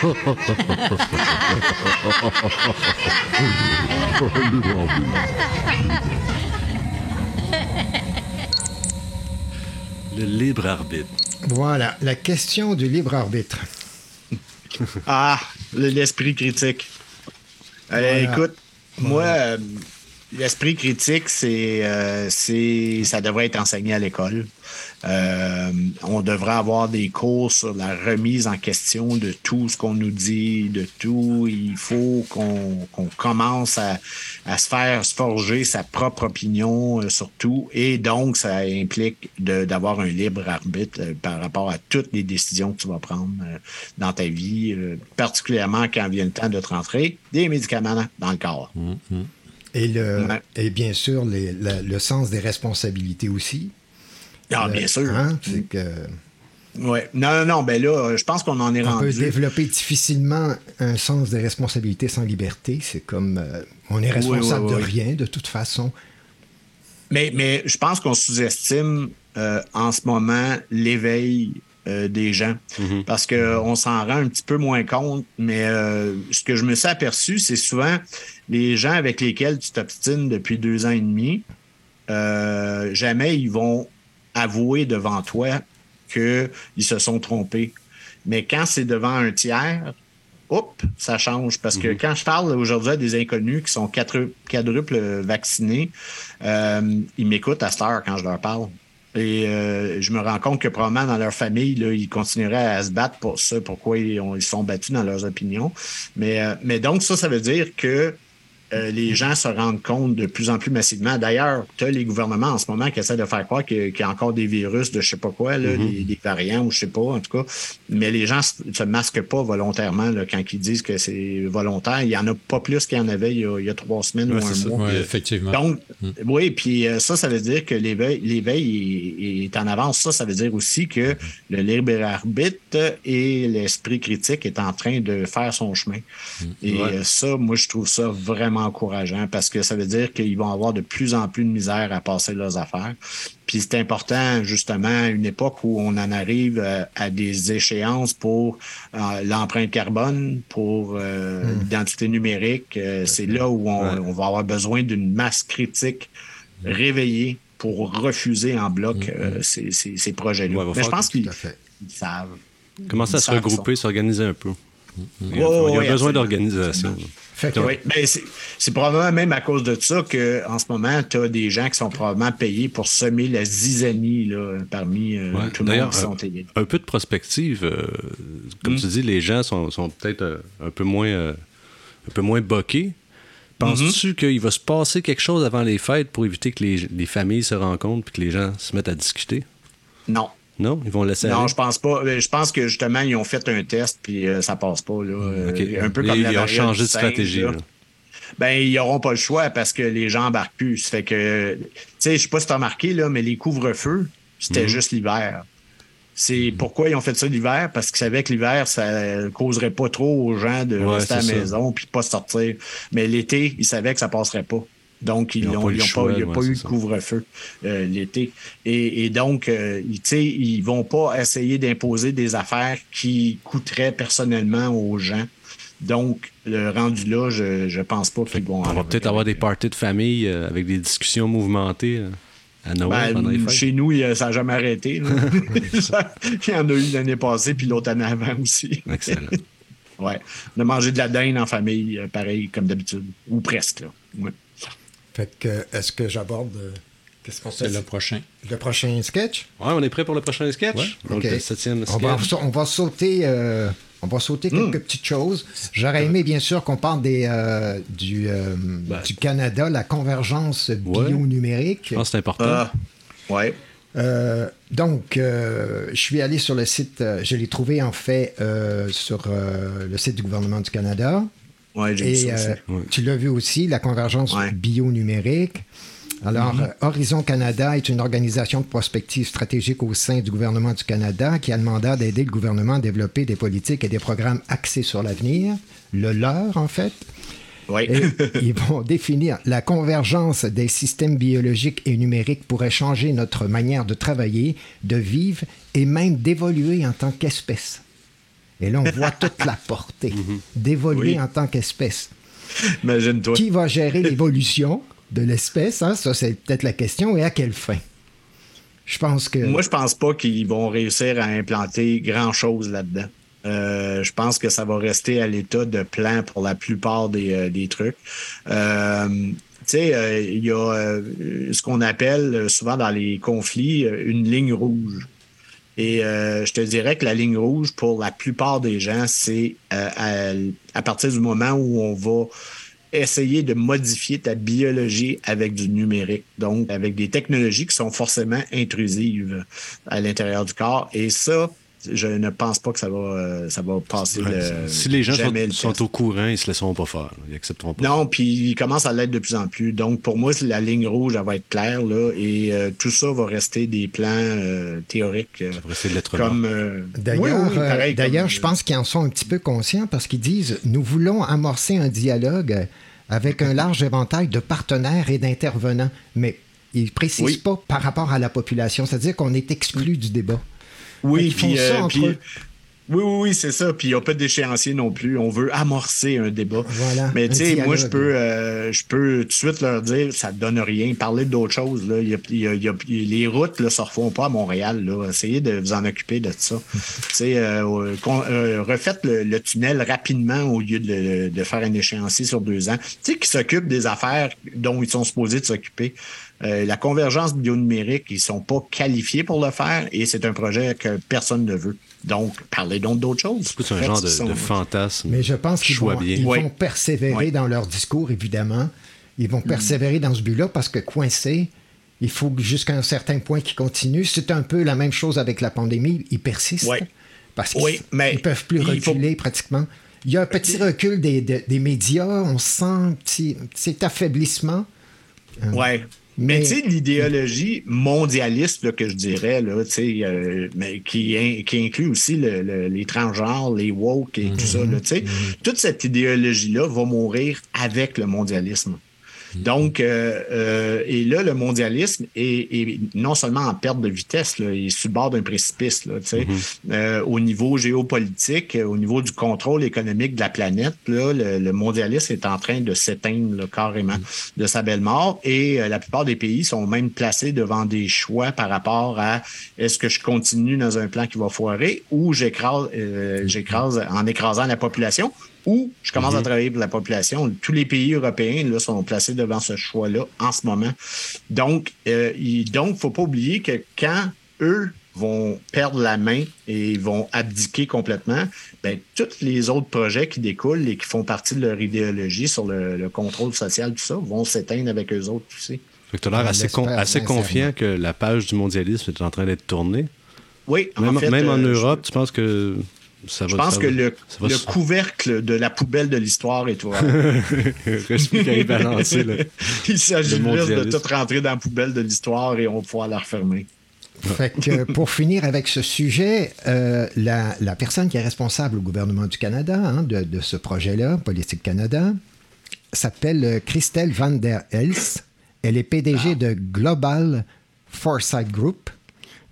*laughs* Le libre arbitre. Voilà, la question du libre arbitre. ah, l'esprit critique. Euh, écoute, moi, euh, l'esprit critique, euh, c'est, ça devrait être enseigné à l'école. Euh, on devrait avoir des cours sur la remise en question de tout ce qu'on nous dit, de tout. Il faut qu'on commence à, se faire se forger sa propre opinion euh, sur tout. Et donc, ça implique d'avoir un libre arbitre par rapport à toutes les décisions que tu vas prendre dans ta vie, particulièrement quand vient le temps de te rentrer des médicaments dans le corps. Mm-hmm. Et, le, et bien sûr, le sens des responsabilités aussi. Ah, bien sûr. Hein, c'est que... Ouais. Non, non, non, ben là, je pense qu'on en est rendu. On peut développer difficilement un sens des responsabilités sans liberté. C'est comme euh, on est responsable de rien de toute façon. Mais, mais je pense qu'on sous-estime euh, en ce moment l'éveil euh, des gens mm-hmm. parce qu'on s'en rend un petit peu moins compte. Mais ce que je me suis aperçu, c'est souvent les gens avec lesquels tu t'obstines depuis deux ans et demi, jamais ils vont avouer devant toi qu'ils se sont trompés. Mais quand c'est devant un tiers, hop, ça change. Parce que Mhm. quand je parle aujourd'hui à des inconnus qui sont quatre- quadruple vaccinés, euh, ils m'écoutent à cette heure quand je leur parle. Et euh, je me rends compte que probablement dans leur famille, là, ils continueraient à se battre pour ça, pourquoi ils, ont- ils sont battus dans leurs opinions. Mais, euh, mais donc, ça, ça veut dire que euh, les gens se rendent compte de plus en plus massivement. D'ailleurs, tu as les gouvernements en ce moment qui essaient de faire croire qu'il y a encore des virus de je sais pas quoi, là, Mhm. des, des variants ou je sais pas, en tout cas. Mais les gens se se masquent pas volontairement là, quand ils disent que c'est volontaire. Il y en a pas plus qu'il y en avait il y a, il y a trois semaines Ouais, ou un ça. mois. Ouais, effectivement. Donc, oui, puis euh, ça, ça veut dire que l'éveil, est, en avance. Ça, ça veut dire aussi que le libre arbitre et l'esprit critique est en train de faire son chemin. Et Ouais. euh, ça, moi, je trouve ça vraiment encourageant parce que ça veut dire qu'ils vont avoir de plus en plus de misère à passer leurs affaires. Puis c'est important, justement, à une époque où on en arrive euh, à des échéances pour euh, l'empreinte carbone, pour euh, l'identité numérique. Euh, c'est là où on, on va avoir besoin d'une masse critique réveillée pour refuser en bloc euh, ces, ces- ces projets-là. Ouais, Mais je pense qu'ils ils savent. Commencer à se regrouper, s'organiser un peu? Il y a, Ouais, il y a ouais, besoin d'organisation. Fait que, oui, ben, c'est, probablement même à cause de ça qu'en ce moment, tu as des gens qui sont probablement payés pour semer la zizanie là, parmi euh, Ouais. tout le monde qui sont un, payés. un peu de prospective. euh, comme Mm. tu dis, les gens sont, sont peut-être euh, un peu moins euh, un peu moins boqués. Penses-tu Mm-hmm. qu'il va se passer quelque chose avant les fêtes pour éviter que les, les familles se rencontrent et que les gens se mettent à discuter? Non. Non? Ils vont laisser Non, aller? je pense pas. Euh, Je pense que justement, ils ont fait un test puis euh, ça passe pas. Là. Euh, OK. Un peu comme la ils ont changé de stratégie, là. là. Ben, ils n'auront pas le choix parce que les gens embarquent plus. Ça fait que, tu sais, je sais pas si tu as remarqué, là, mais les couvre-feux, c'était Mhm. juste l'hiver. C'est pourquoi ils ont fait ça l'hiver, parce qu'ils savaient que l'hiver, ça causerait pas trop aux gens de Ouais, rester à la ça. maison puis pas sortir. Mais l'été, ils savaient que ça passerait pas. Donc, ils Ils ont n'ont pas il a ouais, pas eu de couvre-feu euh, l'été. Et, et donc, euh, ils- sais, ils vont pas essayer d'imposer des affaires qui coûteraient personnellement aux gens. Donc, le rendu là, je, je pense pas qu'ils vont On va peut-être avoir des parties de famille euh, avec des discussions mouvementées à Noël Ben, chez nous, ça n'a jamais arrêté. *laughs* *laughs* il y en a eu l'année passée, puis l'autre année avant aussi. Excellent. *laughs* ouais. On a mangé de la dinde en famille, pareil, comme d'habitude. Ou presque. Là. Ouais. Fait que, est-ce que j'aborde. euh, Qu'est-ce qu'on fait? le prochain. Le prochain sketch? Ouais, on est prêt pour le prochain sketch? Donc, OK. le septième on, va, on va sauter, euh, on va sauter quelques petites choses. J'aurais aimé, bien sûr, qu'on parle des, euh, du, euh, du Canada, la convergence bio-numérique. Je pense que c'est important. Ah, ouais. Euh, donc, euh, je suis allé sur le site, euh, je l'ai trouvé en fait euh, sur euh, le site du gouvernement du Canada. Ouais, j'ai vu Et ça aussi. euh, Ouais. tu l'as vu aussi, la convergence bio-numérique. Alors, Mhm. euh, Horizon Canada est une organisation de prospective stratégique au sein du gouvernement du Canada qui a le mandat d'aider le gouvernement à développer des politiques et des programmes axés sur l'avenir, le leur en fait. Oui. Et *laughs* ils vont définir la convergence des systèmes biologiques et numériques pourrait changer notre manière de travailler, de vivre et même d'évoluer en tant qu'espèce. Et là, on voit toute la portée *laughs* d'évoluer Oui. en tant qu'espèce. Imagine-toi. Qui va gérer l'évolution de l'espèce? hein? Ça, c'est peut-être la question. Et à quelle fin? Je pense que... Moi, je pense pas qu'ils vont réussir à implanter grand-chose là-dedans. Euh, je pense que ça va rester à l'état de plan pour la plupart des, euh, des trucs. Euh, tu sais, il y a ce qu'on appelle souvent dans les conflits une ligne rouge. Et euh, je te dirais que la ligne rouge, pour la plupart des gens, c'est euh, à, à partir du moment où on va essayer de modifier ta biologie avec du numérique, donc avec des technologies qui sont forcément intrusives à l'intérieur du corps. Et ça, je ne pense pas que ça va, euh, ça va passer Ouais, le, si les gens le sont, sont au courant, ils se laisseront pas faire. Ils accepteront pas. Non, puis ils commencent à l'être de plus en plus. Donc, pour moi, c'est la ligne rouge, elle va être claire, là, et euh, tout ça va rester des plans euh, théoriques. comme. euh, D'ailleurs, oui, oui, euh, pareil, d'ailleurs, comme- je pense qu'ils en sont un petit peu conscients parce qu'ils disent nous voulons amorcer un dialogue avec un large éventail de partenaires et d'intervenants, mais ils ne précisent Oui. pas par rapport à la population, c'est-à-dire qu'on est exclu du débat. Oui, puis, euh, puis- eux. Oui, oui, oui, c'est ça. Puis il n'y a pas d'échéancier non plus. On veut amorcer un débat. Voilà. Mais tu sais, moi, je peux, euh, je peux tout de suite leur dire, ça ne donne rien. Parler d'autres choses. Là. Y a- y a- y a- les routes ne se refont pas à Montréal. Là. Essayez de vous en occuper de ça. *laughs* tu sais, euh, euh, refaites le, le tunnel rapidement au lieu de, de faire un échéancier sur deux ans. Tu sais, qui s'occupent des affaires dont ils sont supposés de s'occuper. Euh, la convergence bionumérique, ils sont pas qualifiés pour le faire et c'est un projet que personne ne veut. Donc, parlez donc d'autres choses. C'est un genre de, de fantasme. Mais je pense qu'ils vont, bien. ils Oui. vont persévérer Oui. dans leur discours, évidemment. Ils vont persévérer dans ce but-là parce que coincés, il faut jusqu'à un certain point qu'ils continuent. C'est un peu la même chose avec la pandémie. Ils persistent Oui. parce qu'ils Oui, ne peuvent plus il faut- reculer pratiquement. Il y a un petit recul des, des- des médias. On sent un petit, petit affaiblissement. Ouais. Mais, tu sais, l'idéologie mondialiste là, que je dirais, là, tu sais, euh, mais qui, in- qui inclut aussi le- le- les transgenres, les woke et tout ça, là, tu sais, toute cette idéologie-là va mourir avec le mondialisme. Donc, euh, euh, et là, le mondialisme est, est non seulement en perte de vitesse, là, il est sur le bord d'un précipice, là, tu sais. Euh, au niveau géopolitique, au niveau du contrôle économique de la planète, là, le, le mondialisme est en train de s'éteindre carrément de sa belle mort. Et euh, la plupart des pays sont même placés devant des choix par rapport à est-ce que je continue dans un plan qui va foirer ou j'écrase, euh, j'écrase en écrasant la population ou je commence à travailler pour la population. Tous les pays européens là, sont placés devant ce choix-là en ce moment. Donc, euh, il donc, faut pas oublier que quand eux vont perdre la main et vont abdiquer complètement, ben, tous les autres projets qui découlent et qui font partie de leur idéologie sur le, le contrôle social, tout ça, vont s'éteindre avec eux autres aussi. Tu as l'air assez, con- confiant que la page du mondialisme est en train d'être tournée. Oui, en Même, fait, même en euh, Europe, tu penses que ça va Je pense ça que va- le, ça va le se- couvercle de la poubelle de l'histoire est là. *laughs* *laughs* Il s'agit juste de tout rentrer dans la poubelle de l'histoire et on va pouvoir la refermer. Fait que pour finir avec ce sujet, euh, la, la personne qui est responsable au gouvernement du Canada hein, de, de ce projet-là, Politique Canada, s'appelle euh, Christelle Van der Els. Elle est PDG de Global Foresight Group,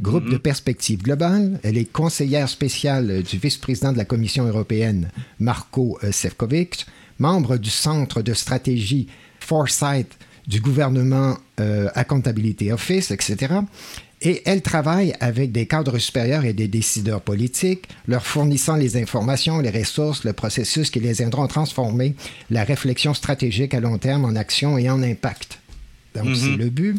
groupe de perspective globale. Elle est conseillère spéciale euh, du vice-président de la Commission européenne, Marco euh, Sefcovic, membre du Centre de stratégie Foresight du gouvernement euh, Accountability Office, etc. Et elle travaille avec des cadres supérieurs et des décideurs politiques, leur fournissant les informations, les ressources, le processus qui les aideront à transformer la réflexion stratégique à long terme en action et en impact. Donc, Mhm. c'est le but.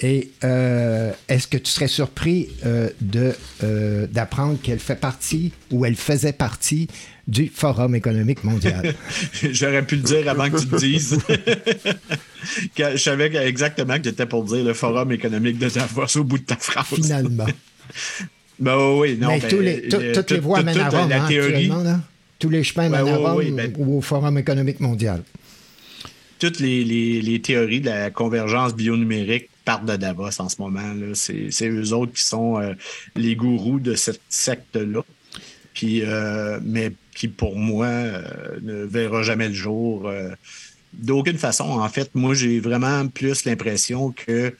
Et euh, est-ce que tu serais surpris euh, de, euh, d'apprendre qu'elle fait partie ou elle faisait partie du Forum économique mondial? *laughs* J'aurais pu le dire avant que tu le dises. *laughs* Je savais exactement que tu étais pour dire le Forum économique de Davos au bout de ta phrase. Finalement. *laughs* Ben oui, non. Mais ben, tous les, tout- le- toutes les voies tout- mènent à Rome, la hein, théorie, actuellement, là. Tous les chemins Ouais, mènent à Rome ben- ou au Forum économique mondial. toutes les, les- les théories de la convergence bionumérique partent de Davos en ce moment. C'est eux autres qui sont euh, les gourous de cette secte-là. Puis, euh, mais qui, pour moi, euh, ne verra jamais le jour. D'aucune façon. En fait, moi, j'ai vraiment plus l'impression que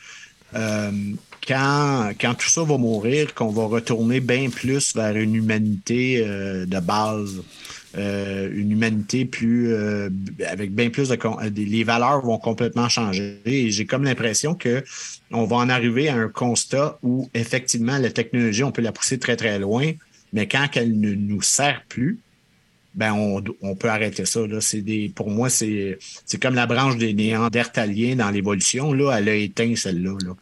quand, quand tout ça va mourir, qu'on va retourner bien plus vers une humanité de base, euh, une humanité plus euh, avec bien plus de les valeurs vont complètement changer. Et j'ai comme l'impression que on va en arriver à un constat où effectivement la technologie, on peut la pousser très très loin, mais quand elle ne nous sert plus, ben on, on peut arrêter ça. Là. C'est des, pour moi, c'est, c'est comme la branche des néandertaliens dans l'évolution. Là, elle a éteint celle-là. Là.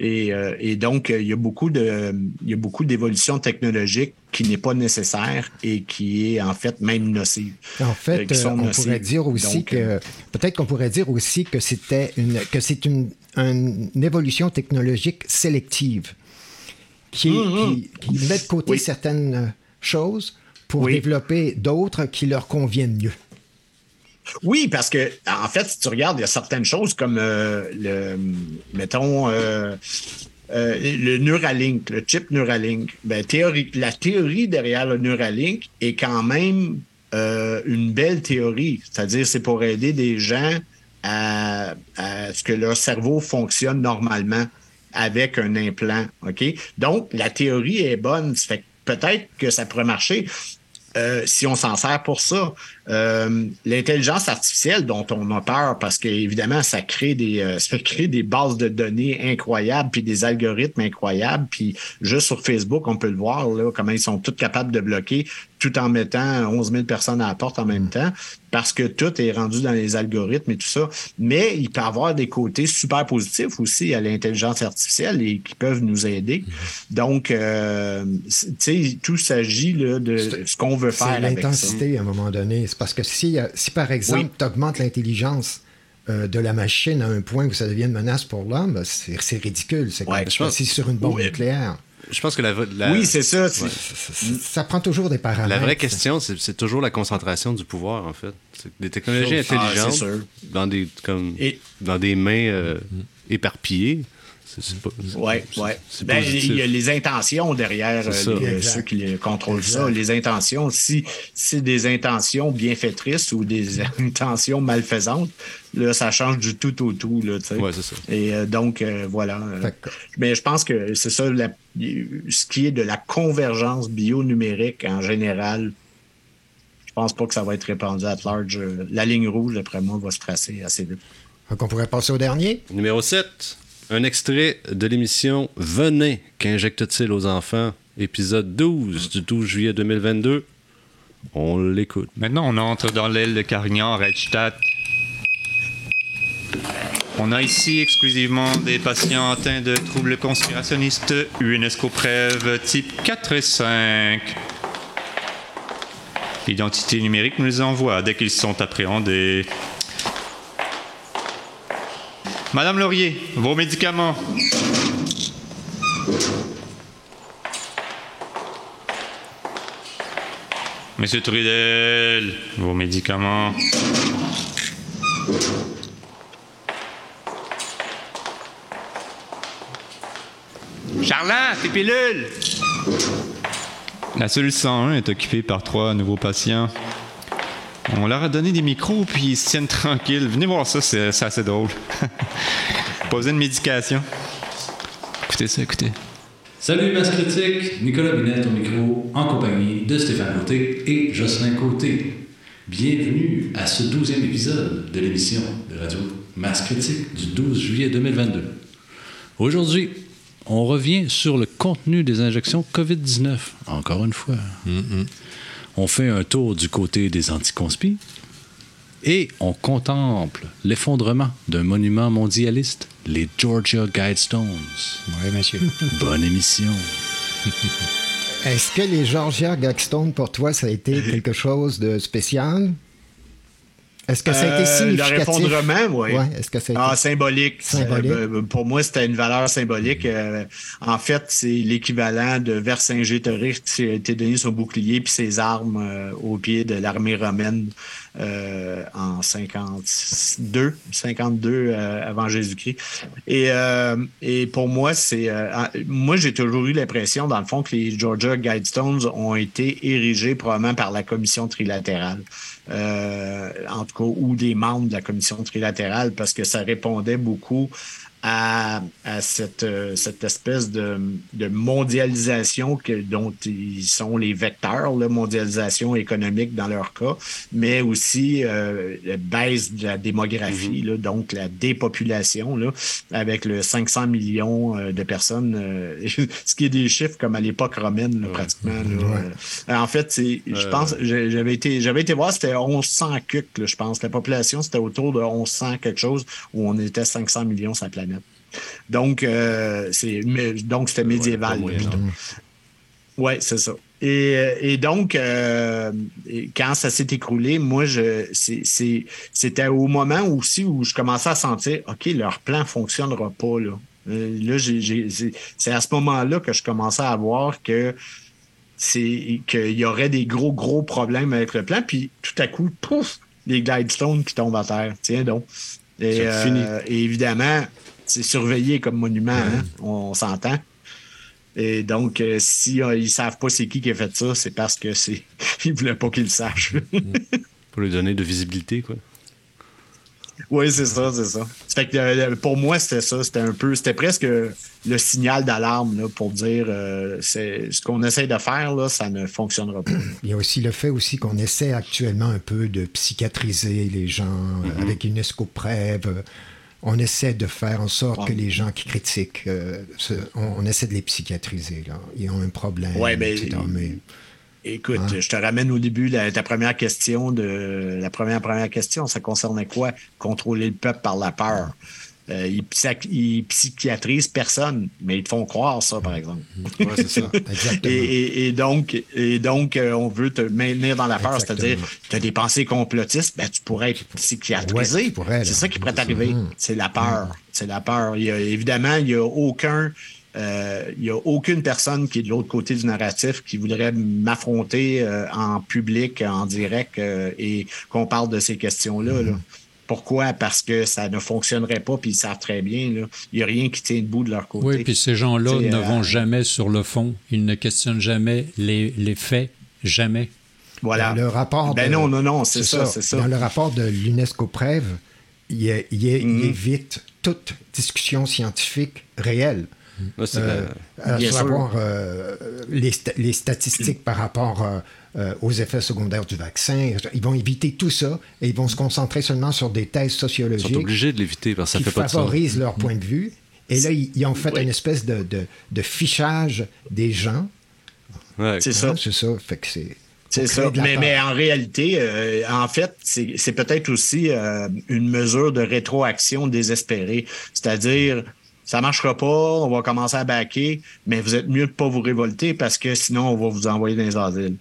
Et, euh, et donc, il y a beaucoup de, il y a beaucoup d'évolution technologique qui n'est pas nécessaire et qui est en fait même nocive. En Euh, fait, sont euh, on nocives. pourrait dire aussi Donc, que euh, peut-être qu'on pourrait dire aussi que c'était une que c'est une, une évolution technologique sélective qui, Mhm. qui, qui met de côté certaines euh, choses pour Oui. développer d'autres qui leur conviennent mieux. Oui, parce que en fait, si tu regardes, il y a certaines choses comme euh, le, mettons, euh, euh, le Neuralink, le chip Neuralink. Ben, théorie, la théorie derrière le Neuralink est quand même une belle théorie. C'est-à-dire, c'est pour aider des gens à, à ce que leur cerveau fonctionne normalement avec un implant. OK? Donc, la théorie est bonne. Ça fait peut-être que ça pourrait marcher. Euh, si on s'en sert pour ça. Euh, L'intelligence artificielle dont on a peur parce qu'évidemment, ça crée des euh, *laughs* ça crée des bases de données incroyables puis des algorithmes incroyables. Puis juste sur Facebook, on peut le voir là, comment ils sont tous capables de bloquer tout en mettant 11 000 personnes à la porte en même temps parce que tout est rendu dans les algorithmes et tout ça. Mais il peut avoir des côtés super positifs aussi à l'intelligence artificielle et qui peuvent nous aider. Donc, euh, tu sais, tout s'agit de ce qu'on veut faire. C'est l'intensité à un moment donné. C'est parce que si, si par exemple, tu augmentes l'intelligence euh, de la machine à un point où ça devient une menace pour l'homme, c'est ridicule. C'est comme si sur une bombe nucléaire. Je pense que la, oui, c'est ça. Ça prend toujours des paramètres. La vraie question, c'est toujours la concentration du pouvoir, en fait. Des technologies ah, intelligentes dans, des, comme, dans des mains euh, éparpillées. Oui, oui. Ben, il y a les intentions derrière euh, ceux qui contrôlent ça. Les intentions, si c'est des intentions bienfaitrices ou des *laughs* intentions malfaisantes, là, ça change du tout au tout. Là, ouais, c'est ça. Et euh, donc, voilà. mais je pense que c'est ça la ce qui est de la convergence bio-numérique en général, je pense pas que ça va être répandu à large. La ligne rouge, d'après moi, va se tracer assez vite. Donc, on pourrait passer au dernier. Numéro 7. Un extrait de l'émission Venez qu'injecte-t-il aux enfants, épisode 12 du 12 juillet 2022. On l'écoute. Maintenant, on entre dans l'aile de Carignan, Redstadt, on a ici exclusivement des patients atteints de troubles conspirationnistes UNESCO Prève type 4 et 5. L'identité numérique nous les envoie dès qu'ils sont appréhendés. Madame Laurier, vos médicaments. Monsieur Trudel, vos médicaments. Charlin, tes pilules! La cellule 101 est occupée par trois nouveaux patients. On leur a donné des micros, puis ils se tiennent tranquilles. Venez voir ça, c'est assez drôle. *laughs* Pas besoin de médication. Écoutez ça, écoutez. Salut Masse Critique, Nicolas Binette au micro, en compagnie de Stéphane Côté et Jocelyn Côté. Bienvenue à ce douzième épisode de l'émission de Radio Masse Critique du 12 juillet 2022. Aujourd'hui, on revient sur le contenu des injections COVID-19, encore une fois. On fait un tour du côté des anticonspis et on contemple l'effondrement d'un monument mondialiste, les Georgia Guidestones. Oui, monsieur. *laughs* Bonne émission. Est-ce que les Georgia Guidestones, pour toi, ça a été *laughs* quelque chose de spécial? Est-ce que ça a été euh, significatif? Le répondrement, oui. Ouais, Est-ce que ça a ah, symbolique. symbolique? Euh, pour moi, c'était une valeur symbolique. Euh, en fait, c'est l'équivalent de Vercingétorix qui a été donné son bouclier puis ses armes au pied de l'armée romaine en 52, 52 avant Jésus-Christ. Et, et pour moi, c'est moi j'ai toujours eu l'impression, dans le fond, que les Georgia Guidestones ont été érigés probablement par la commission trilatérale. Euh, en tout cas, ou des membres de la commission trilatérale, parce que ça répondait beaucoup à, cette, euh, cette espèce de, mondialisation que, dont ils sont les vecteurs, la mondialisation économique dans leur cas, mais aussi euh, la baisse de la démographie, mm-hmm. donc la dépopulation, là, avec le 500 millions euh, de personnes, *laughs* ce qui est des chiffres comme à l'époque romaine, pratiquement. en fait, je pense, j'avais été, j'avais été voir, c'était 1100 cucs, je pense. La population, c'était autour de 1100 quelque chose, où on était 500 millions sur la planète. Donc, euh, donc c'était médiéval. Oui, c'est ça. Et, euh, donc, euh, quand ça s'est écroulé, moi, je, c'était au moment aussi où je commençais à sentir, OK, leur plan ne fonctionnera pas. Là, là c'est à ce moment-là que je commençais à voir que c'est qu'il y aurait des gros, gros problèmes avec le plan. Puis tout à coup, pouf, les Glidestones qui tombent à terre. Tiens donc. Et, et évidemment, c'est surveillé comme monument, hein, on, s'entend. Et donc, euh, si euh, ils savent pas c'est qui qui a fait ça, c'est parce que c'est *laughs* ils voulaient pas qu'ils le sachent. *laughs* Pour lui donner de visibilité, quoi. Oui, c'est ça, c'est ça. Fait que, euh, pour moi, c'était ça. C'était un peu, c'était presque le signal d'alarme là, pour dire euh, c'est ce qu'on essaie de faire, là, ça ne fonctionnera pas. *clears throat* Il y a aussi le fait aussi qu'on essaie actuellement un peu de psychiatriser les gens Mhm. avec une escoprève. On essaie de faire en sorte que les gens qui critiquent, euh, se- on, on essaie de les psychiatriser. Là. Ils ont un problème. Etc., mais- Écoute, Hein? je te ramène au début la, ta première question de la première première question, ça concernait quoi? Contrôler le peuple par la peur. Euh, ils, psy- ils psychiatrisent personne, mais ils te font croire ça, par exemple. C'est ça, *laughs* exactement. et, et- et donc, et donc euh, on veut te maintenir dans la peur, c'est-à-dire, tu as des pensées complotistes, ben, tu pourrais être psychiatrisé. Ouais, c'est ça qui pourrait t'arriver. Mhm. C'est la peur. C'est la peur. Il y a- évidemment, il n'y a aucun. euh, il y a aucune personne qui est de l'autre côté du narratif qui voudrait m'affronter euh, en public, en direct, euh, et qu'on parle de ces questions-là. là. Pourquoi? Parce que ça ne fonctionnerait pas, puis ils savent très bien. là. Il n'y a rien qui tient debout de leur côté. Oui, puis ces gens-là ne euh, vont jamais sur le fond. Ils ne questionnent jamais les, les faits. Jamais. Voilà. Dans le rapport Ben de- non, non, non, c'est ça, c'est ça. Dans le rapport de l'UNESCO Prève, il, il- il évite toute discussion scientifique réelle. Euh, la- à savoir euh, les, sta- les statistiques par rapport euh, aux effets secondaires du vaccin. Ils vont éviter tout ça et ils vont se concentrer seulement sur des thèses Ils sociologiques sont obligés de l'éviter parce que ça qui fait pas de favorisent leur point de vue. Et là, ils, ils ont fait une espèce de, de- de fichage des gens. Ouais. C'est ça. Hein, C'est ça. Fait que c'est. Ça. Mais, en réalité, euh, en fait, c'est c'est peut-être aussi euh, une mesure de rétroaction désespérée. C'est-à-dire, ça marchera pas, on va commencer à baquer, mais vous êtes mieux de pas vous révolter parce que sinon, on va vous envoyer dans les asiles.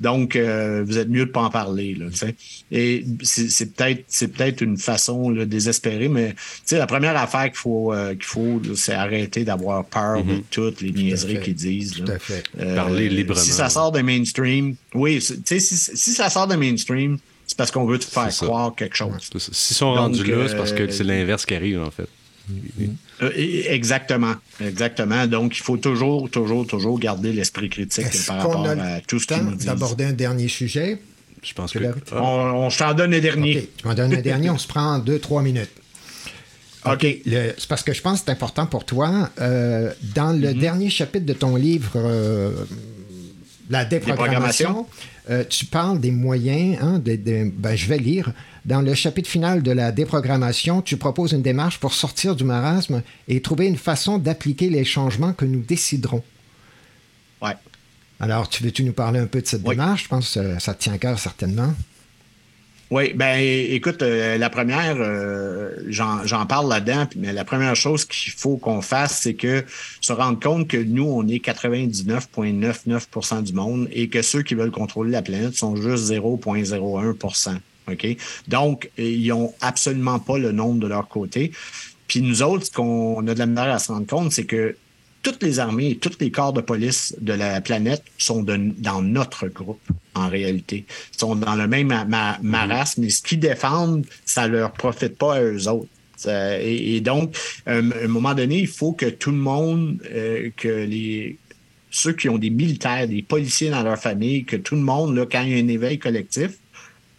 Donc, euh, vous êtes mieux de pas en parler. Là. Et c'est peut-être c'est peut-être une façon là, désespérée, mais la première affaire qu'il faut, euh, qu'il faut c'est arrêter d'avoir peur de toutes les niaiseries qu'ils disent. Tout à fait. Euh, Parler librement. Si ça sort de mainstream, oui, si, si ça sort de mainstream, c'est parce qu'on veut te faire croire quelque chose. S'ils sont Donc, rendus là, c'est parce que c'est l'inverse qui arrive, en fait. Euh, exactement, exactement. Donc, il faut toujours, toujours, toujours garder l'esprit critique Est-ce par qu'on rapport a à tout ce temps nous disent. d'aborder un dernier sujet? Je pense que. On, on je t'en donne le dernier. OK, tu m'en donnes un dernier, on se prend deux, trois minutes. *laughs* OK. le- C'est parce que je pense que c'est important pour toi. Euh, dans le Mhm. dernier chapitre de ton livre, euh, La déprogrammation, euh, tu parles des moyens. hein, ben, je vais lire. Dans le chapitre final de la déprogrammation, tu proposes une démarche pour sortir du marasme et trouver une façon d'appliquer les changements que nous déciderons. Ouais. Alors, tu veux-tu nous parler un peu de cette démarche? Je pense que ça, ça te tient à cœur certainement. Oui, ben écoute, euh, la première, euh, j'en parle là-dedans, mais la première chose qu'il faut qu'on fasse, c'est que se rendre compte que nous, on est 99,99% du monde et que ceux qui veulent contrôler la planète sont juste 0,01%. OK? Donc, ils ont absolument pas le nombre de leur côté. Puis nous autres, ce qu'on a de la misère à se rendre compte, c'est que toutes les armées et tous les corps de police de la planète sont de- dans notre groupe, en réalité. Ils sont dans le même ma- ma- marasme, mais ce qu'ils défendent, ça leur profite pas à eux autres. Ça- et, et donc, euh, à un moment donné, il faut que tout le monde, euh, que les ceux qui ont des militaires, des policiers dans leur famille, que tout le monde, là, quand il y a un éveil collectif,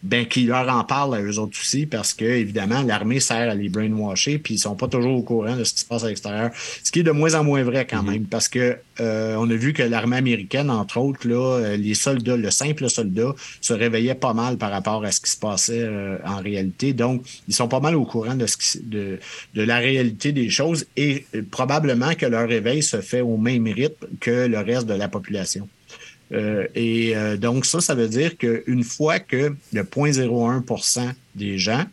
ben qu'ils leur en parlent à eux autres aussi, parce que évidemment, l'armée sert à les brainwasher, puis ils sont pas toujours au courant de ce qui se passe à l'extérieur. Ce qui est de moins en moins vrai quand même, parce que euh, on a vu que l'armée américaine, entre autres, là, euh, les soldats, le simple soldat, se réveillait pas mal par rapport à ce qui se passait euh, en réalité. Donc, ils sont pas mal au courant de ce qui, de, de la réalité des choses et euh, probablement que leur réveil se fait au même rythme que le reste de la population. Euh, et euh, donc, ça, ça veut dire qu'une fois que le 0,01 des gens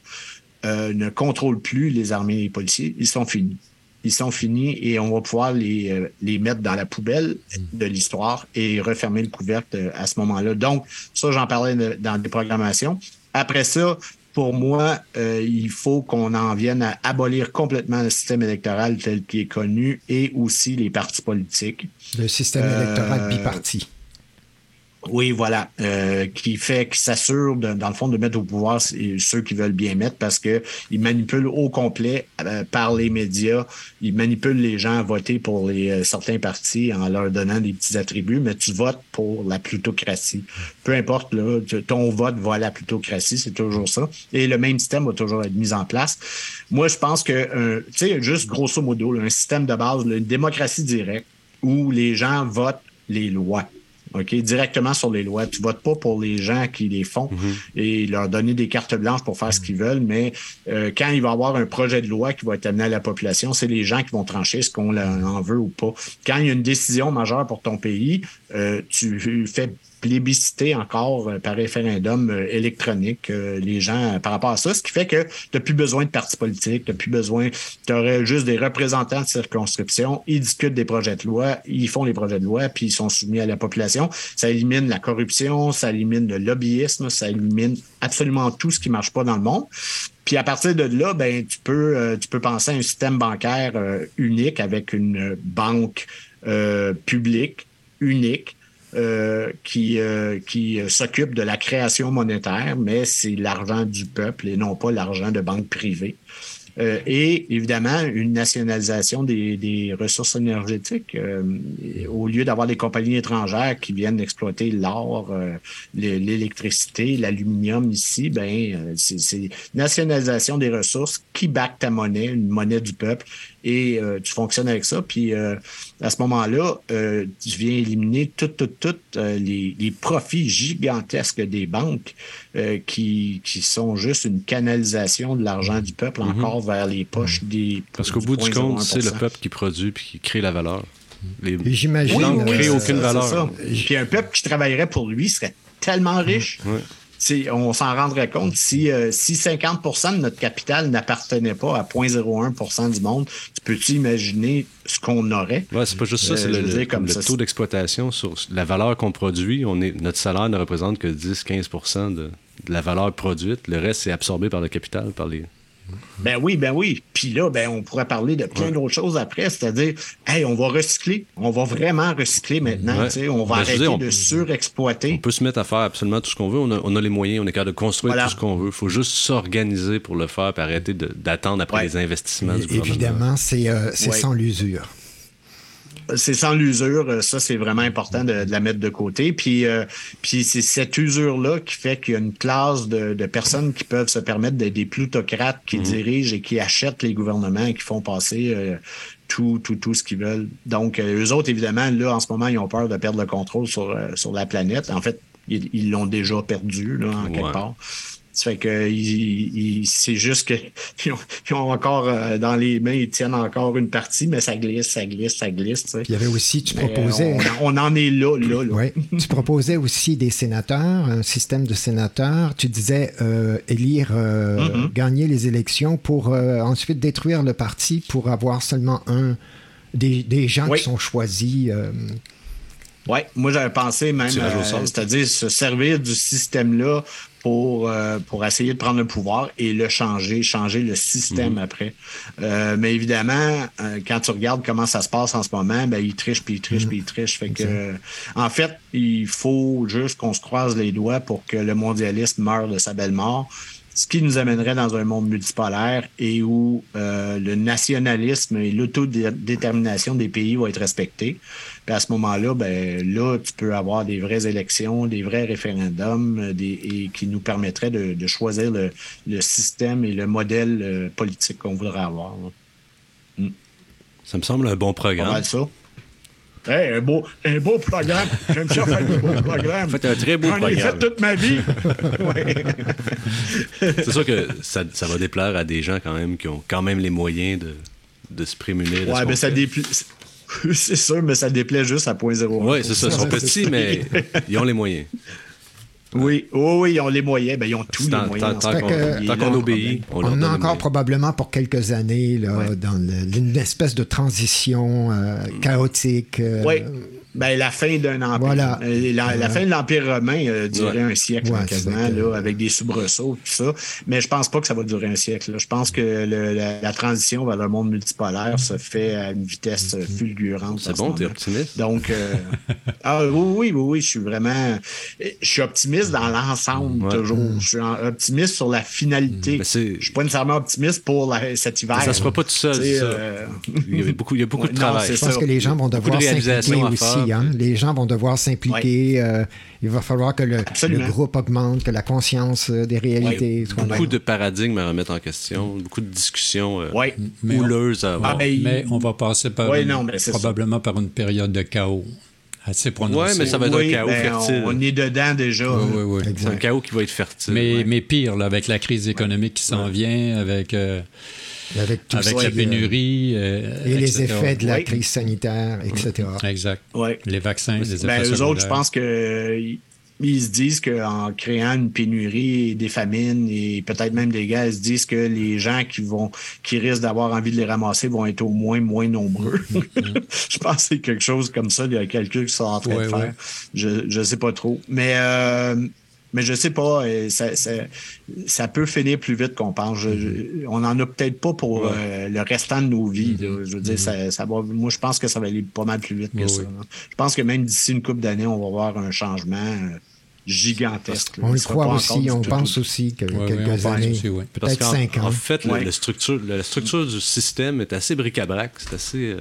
euh, ne contrôlent plus les armées et les policiers, ils sont finis. Ils sont finis et on va pouvoir les, euh, les mettre dans la poubelle de l'histoire et refermer le couvercle euh, à ce moment-là. Donc, ça, j'en parlais de- dans des programmations. Après ça, pour moi, euh, il faut qu'on en vienne à abolir complètement le système électoral tel qu'il est connu et aussi les partis politiques. Le système Euh, électoral biparti. Oui, voilà, euh, qui fait, qui s'assure, dans le fond, de mettre au pouvoir ceux qui veulent bien mettre parce que ils manipulent au complet euh, par les médias. Ils manipulent les gens à voter pour les euh, certains partis en leur donnant des petits attributs, mais tu votes pour la plutocratie. Peu importe, là, ton vote va à la plutocratie, c'est toujours ça. Et le même système va toujours être mis en place. Moi, je pense que, tu sais, juste grosso modo, un système de base, une démocratie directe où les gens votent les lois. OK, directement sur les lois. Tu votes pas pour les gens qui les font mhm. et leur donner des cartes blanches pour faire ce qu'ils veulent, mais euh, quand il va y avoir un projet de loi qui va être amené à la population, c'est les gens qui vont trancher ce qu'on en veut ou pas. Quand il y a une décision majeure pour ton pays, euh, tu fais plébisciter encore euh, par référendum euh, électronique les gens par rapport à ça, ce qui fait que tu n'as plus besoin de partis politiques, tu n'as plus besoin, tu aurais juste des représentants de circonscription, ils discutent des projets de loi, ils font les projets de loi, puis ils sont soumis à la population. Ça élimine la corruption, ça élimine le lobbyisme, ça élimine absolument tout ce qui marche pas dans le monde. Puis à partir de là, ben tu peux tu peux penser à un système bancaire unique avec une banque publique unique euh, qui, euh, qui euh, s'occupe de la création monétaire, mais c'est l'argent du peuple et non pas l'argent de banques privées. Et évidemment, une nationalisation des, des ressources énergétiques. Au lieu d'avoir des compagnies étrangères qui viennent exploiter l'or, l'électricité, l'aluminium ici, ben c'est nationalisation des ressources qui back ta monnaie, une monnaie du peuple, et tu fonctionnes avec ça. Puis à ce moment-là, tu viens éliminer toutes, toutes, toutes les, les, profits gigantesques des banques qui, qui sont juste une canalisation de l'argent du peuple mm-hmm. encore vers les poches mm. des. Parce qu'au bout du compte, c'est le peuple qui produit puis qui crée la valeur. Les J'imagine. Oui, ne créent aucune valeur. Puis un peuple qui travaillerait pour lui serait tellement mm. riche. On s'en rendrait compte si, euh, si 50 de notre capital n'appartenait pas à 0,01% du monde, tu peux-tu imaginer ce qu'on aurait? Oui, c'est pas juste ça, c'est euh, le, comme le taux d'exploitation sur la valeur qu'on produit. On est, notre salaire ne représente que 10-15 de, de la valeur produite. Le reste, c'est absorbé par le capital, par les, ben oui, ben oui. Puis là, ben, on pourrait parler de plein d'autres choses après, c'est-à-dire, hey, on va recycler. On va vraiment recycler maintenant. On va ben, arrêter de surexploiter. On peut se mettre à faire absolument tout ce qu'on veut. On a, les moyens, on est capable de construire tout ce qu'on veut. Il faut juste s'organiser pour le faire et arrêter d'attendre après les investissements du gouvernement. Évidemment, c'est euh, sans l'usure c'est sans l'usure, euh, ça c'est vraiment important de, la mettre de côté. Puis, euh, puis c'est cette usure-là qui fait qu'il y a une classe de, personnes qui peuvent se permettre d'être des plutocrates qui mhm. dirigent et qui achètent les gouvernements et qui font passer euh, tout, tout, tout ce qu'ils veulent. Donc, eux autres, évidemment, là, en ce moment, ils ont peur de perdre le contrôle sur, sur la planète. En fait, ils l'ont déjà perdu, là, en quelque part. Ça fait que c'est juste qu'ils *laughs* ont, ont, encore euh, dans les mains, ils tiennent encore une partie, mais ça glisse, ça glisse, ça glisse. Il y avait aussi, tu proposais. On, en est là, là, là. *laughs* tu proposais aussi des sénateurs, un système de sénateurs. Tu disais euh, élire, euh, mm-hmm. gagner les élections pour ensuite détruire le parti pour avoir seulement un des, des gens qui sont choisis. Oui, moi j'avais pensé même, c'est-à-dire se servir du système-là pour, euh, pour essayer de prendre le pouvoir et le changer, changer le système mhm. après. Euh, mais évidemment, euh, quand tu regardes comment ça se passe en ce moment, ben, il triche, puis il triche, mhm. puis il triche. Fait que, en fait, il faut juste qu'on se croise les doigts pour que le mondialisme meure de sa belle mort ce qui nous amènerait dans un monde multipolaire et où le nationalisme et l'autodétermination des pays vont être respectés. Puis à ce moment-là, ben là, tu peux avoir des vraies élections, des vrais référendums, euh, des, et qui nous permettraient de, choisir le, système et le modèle euh, politique qu'on voudrait avoir. Hmm. Ça me semble un bon programme. ça. Hey, un, beau, un beau programme. J'aime ça faire un beau programme. Faites un très beau programme. J'en ai fait toute ma vie. *laughs* C'est sûr que ça, ça, va déplaire à des gens quand même qui ont quand même les moyens de, de se prémunir. Ouais, mais ça, dépla c'est sûr, mais ça déplaît juste à 0.01. Oui, c'est ça. Ils sont petits, mais *laughs* ils ont les moyens. Oui, oui, ils ont les moyens. Ben, ils ont tous les moyens. Tant qu'on obéit, on, on a encore probablement pour quelques années là, dans une espèce de transition euh, chaotique. Euh, oui. Ben, la fin d'un empire. Voilà. Euh, La, fin de l'Empire romain euh, durait Ouais. un siècle, Ouais, quasiment, là, avec des soubresauts, tout ça. Mais je pense pas que ça va durer un siècle. là. Je pense que le- la, la transition vers le monde multipolaire se fait à une vitesse euh, fulgurante. C'est bon, t'es optimiste? Donc, euh, *laughs* ah, oui, oui, oui, oui, je suis vraiment. Je suis optimiste dans l'ensemble, toujours. Je suis optimiste sur la finalité. Je suis pas nécessairement optimiste pour la- cet hiver. Ça se fera pas tout seul, ça. euh, Il y a beaucoup, il y a beaucoup *laughs* de Non, travail. Je pense ça. que les gens vont Beaucoup de devoir réalisations s'impliquer à aussi. hein. Les gens vont devoir s'impliquer. euh, il va falloir que le, le groupe augmente, que la conscience euh, des réalités soit Beaucoup de paradigmes à remettre en question, beaucoup de discussions euh, houleuses à avoir. Mais on va passer par Ouais, une- non, mais c'est probablement par une période de chaos assez prononcée. Ouais, mais ça va être Oui, un chaos ben, fertile. On, on est dedans déjà. Oui, oui, oui. C'est un chaos qui va être fertile. Mais, ouais. mais pire, là, avec la crise économique qui s'en vient, avec, euh, Avec, tout avec ça, la pénurie. euh, et les effets de la Oui. crise sanitaire, etc. Exact. Ouais. Les vaccins, les effets Ben, eux autres, je pense que euh, ils- ils se disent qu'en créant une pénurie et des famines et peut-être même des gars, ils se disent que les gens qui vont qui risquent d'avoir envie de les ramasser vont être au moins moins nombreux. *laughs* je pense que c'est quelque chose comme ça, il y a un calcul qu'ils sont en train Ouais, de faire. ouais. Je je sais pas trop. Mais euh, mais je sais pas, euh, ça, ça, ça peut finir plus vite qu'on pense. Je- je- on en a peut-être pas pour euh, le restant de nos vies. là. Je veux dire, ça, ça va, moi, je pense que ça va aller pas mal plus vite que Oui, ça. oui. Je pense que même d'ici une couple d'années, on va voir un changement euh, gigantesque. On le croit aussi, on tout- pense aussi que Ouais, ouais, on quelques années, peut-être cinq ans. en fait, la, structure, la structure du système est assez bric-à-brac. C'est assez euh,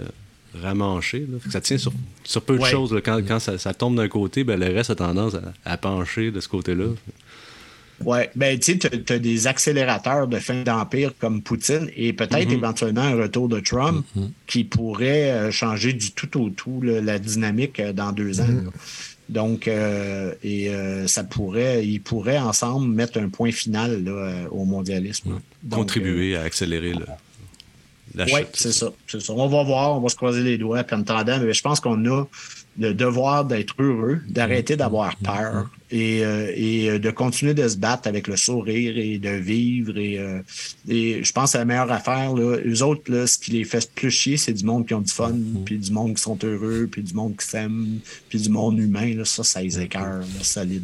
ramanché. là. Fait que ça tient sur, sur peu de Ouais. choses. là. Quand, quand ça, ça tombe d'un côté, ben, le reste a tendance à, à pencher de ce côté-là. Ouais, ben tu sais, tu as des accélérateurs de fin d'empire comme Poutine et peut-être Mhm. éventuellement un retour de Trump qui pourrait euh, changer du tout au tout là, la dynamique euh, dans deux ans. Mhm. là. Donc, euh, et euh, ça pourrait, ils pourraient ensemble mettre un point final là, euh, au mondialisme. Donc, Contribuer à accélérer le, Oui, c'est ça, ça. On va voir, on va se croiser les doigts, puis en attendant, mais je pense qu'on a le devoir d'être heureux, d'arrêter d'avoir peur et, euh, et euh, de continuer de se battre avec le sourire et de vivre. Et, euh, et je pense que c'est la meilleure affaire. Là. Eux autres, là, ce qui les fait plus chier, c'est du monde qui ont du fun, puis du monde qui sont heureux, puis du monde qui s'aime, puis du monde humain. Là. Ça, ça les écœure, là, solide.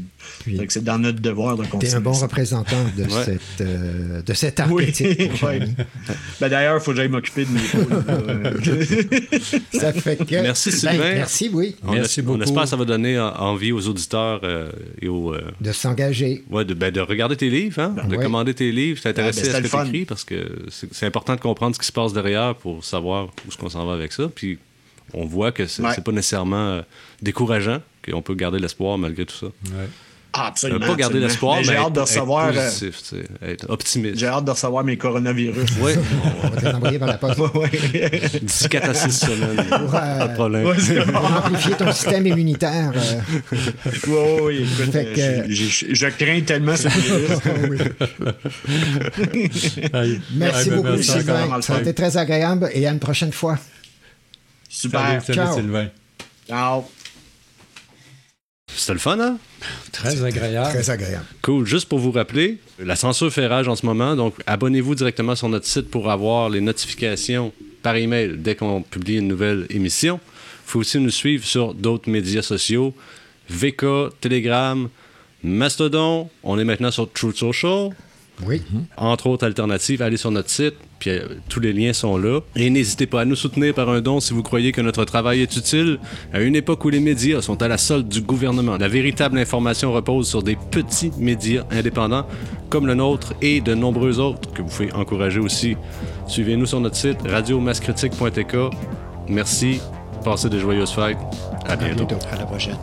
C'est dans notre devoir de Tu continuer. es un bon ça. représentant de, Ouais. cette, euh, de cet Oui, archétype. ouais. ami. Ben, D'ailleurs, il faut que j'aille m'occuper de mes. *laughs* Ça fait que... Merci, Ben, Sylvain. merci, oui, On, Merci es- on beaucoup. espère que ça va donner en- envie aux auditeurs euh, et euh, de s'engager. ouais, de, ben, de regarder tes livres, hein, de Ouais. commander tes livres, t'intéresser Ah, ben, à c'était ce que parce que c'est important de comprendre ce qui se passe derrière pour savoir où est-ce qu'on s'en va avec ça. Puis on voit que c'est Ouais. pas nécessairement euh, décourageant, qu'on peut garder l'espoir malgré tout ça. Ouais. Ah, Euh, absolument. pas garder l'espoir, mais, j'ai hâte de recevoir. être euh, positif, tu sais, être optimiste. J'ai hâte de recevoir mes coronavirus. Oui, *laughs* On va te les envoyer par la poste. *laughs* D'ici 4 à 6 semaines. *laughs* Pour, euh, pas de problème. Ouais, bon. Pour amplifier ton système immunitaire. euh, Ouais, ouais, écoute, Fait euh, que- j'ai- j'ai- je crains tellement ce virus. Merci ben, beaucoup, merci encore. Sylvain. Ça a été très agréable et à une prochaine fois. Super. Salut, salut, Ciao. Sylvain. Ciao. C'était le fun, hein? Très agréable. Très agréable. Cool. Juste pour vous rappeler, la censure fait rage en ce moment, donc abonnez-vous directement sur notre site pour avoir les notifications par email dès qu'on publie une nouvelle émission. Il faut aussi nous suivre sur d'autres médias sociaux, VK, Telegram, Mastodon. On est maintenant sur Truth Social. Oui. entre autres alternatives, allez sur notre site, puis euh, tous les liens sont là. Et n'hésitez pas à nous soutenir par un don si vous croyez que notre travail est utile. À une époque où les médias sont à la solde du gouvernement, la véritable information repose sur des petits médias indépendants comme le nôtre et de nombreux autres que vous pouvez encourager aussi. Suivez-nous sur notre site radiomascritique.tk. Merci, passez de joyeuses fêtes. À bientôt. bientôt. À la prochaine.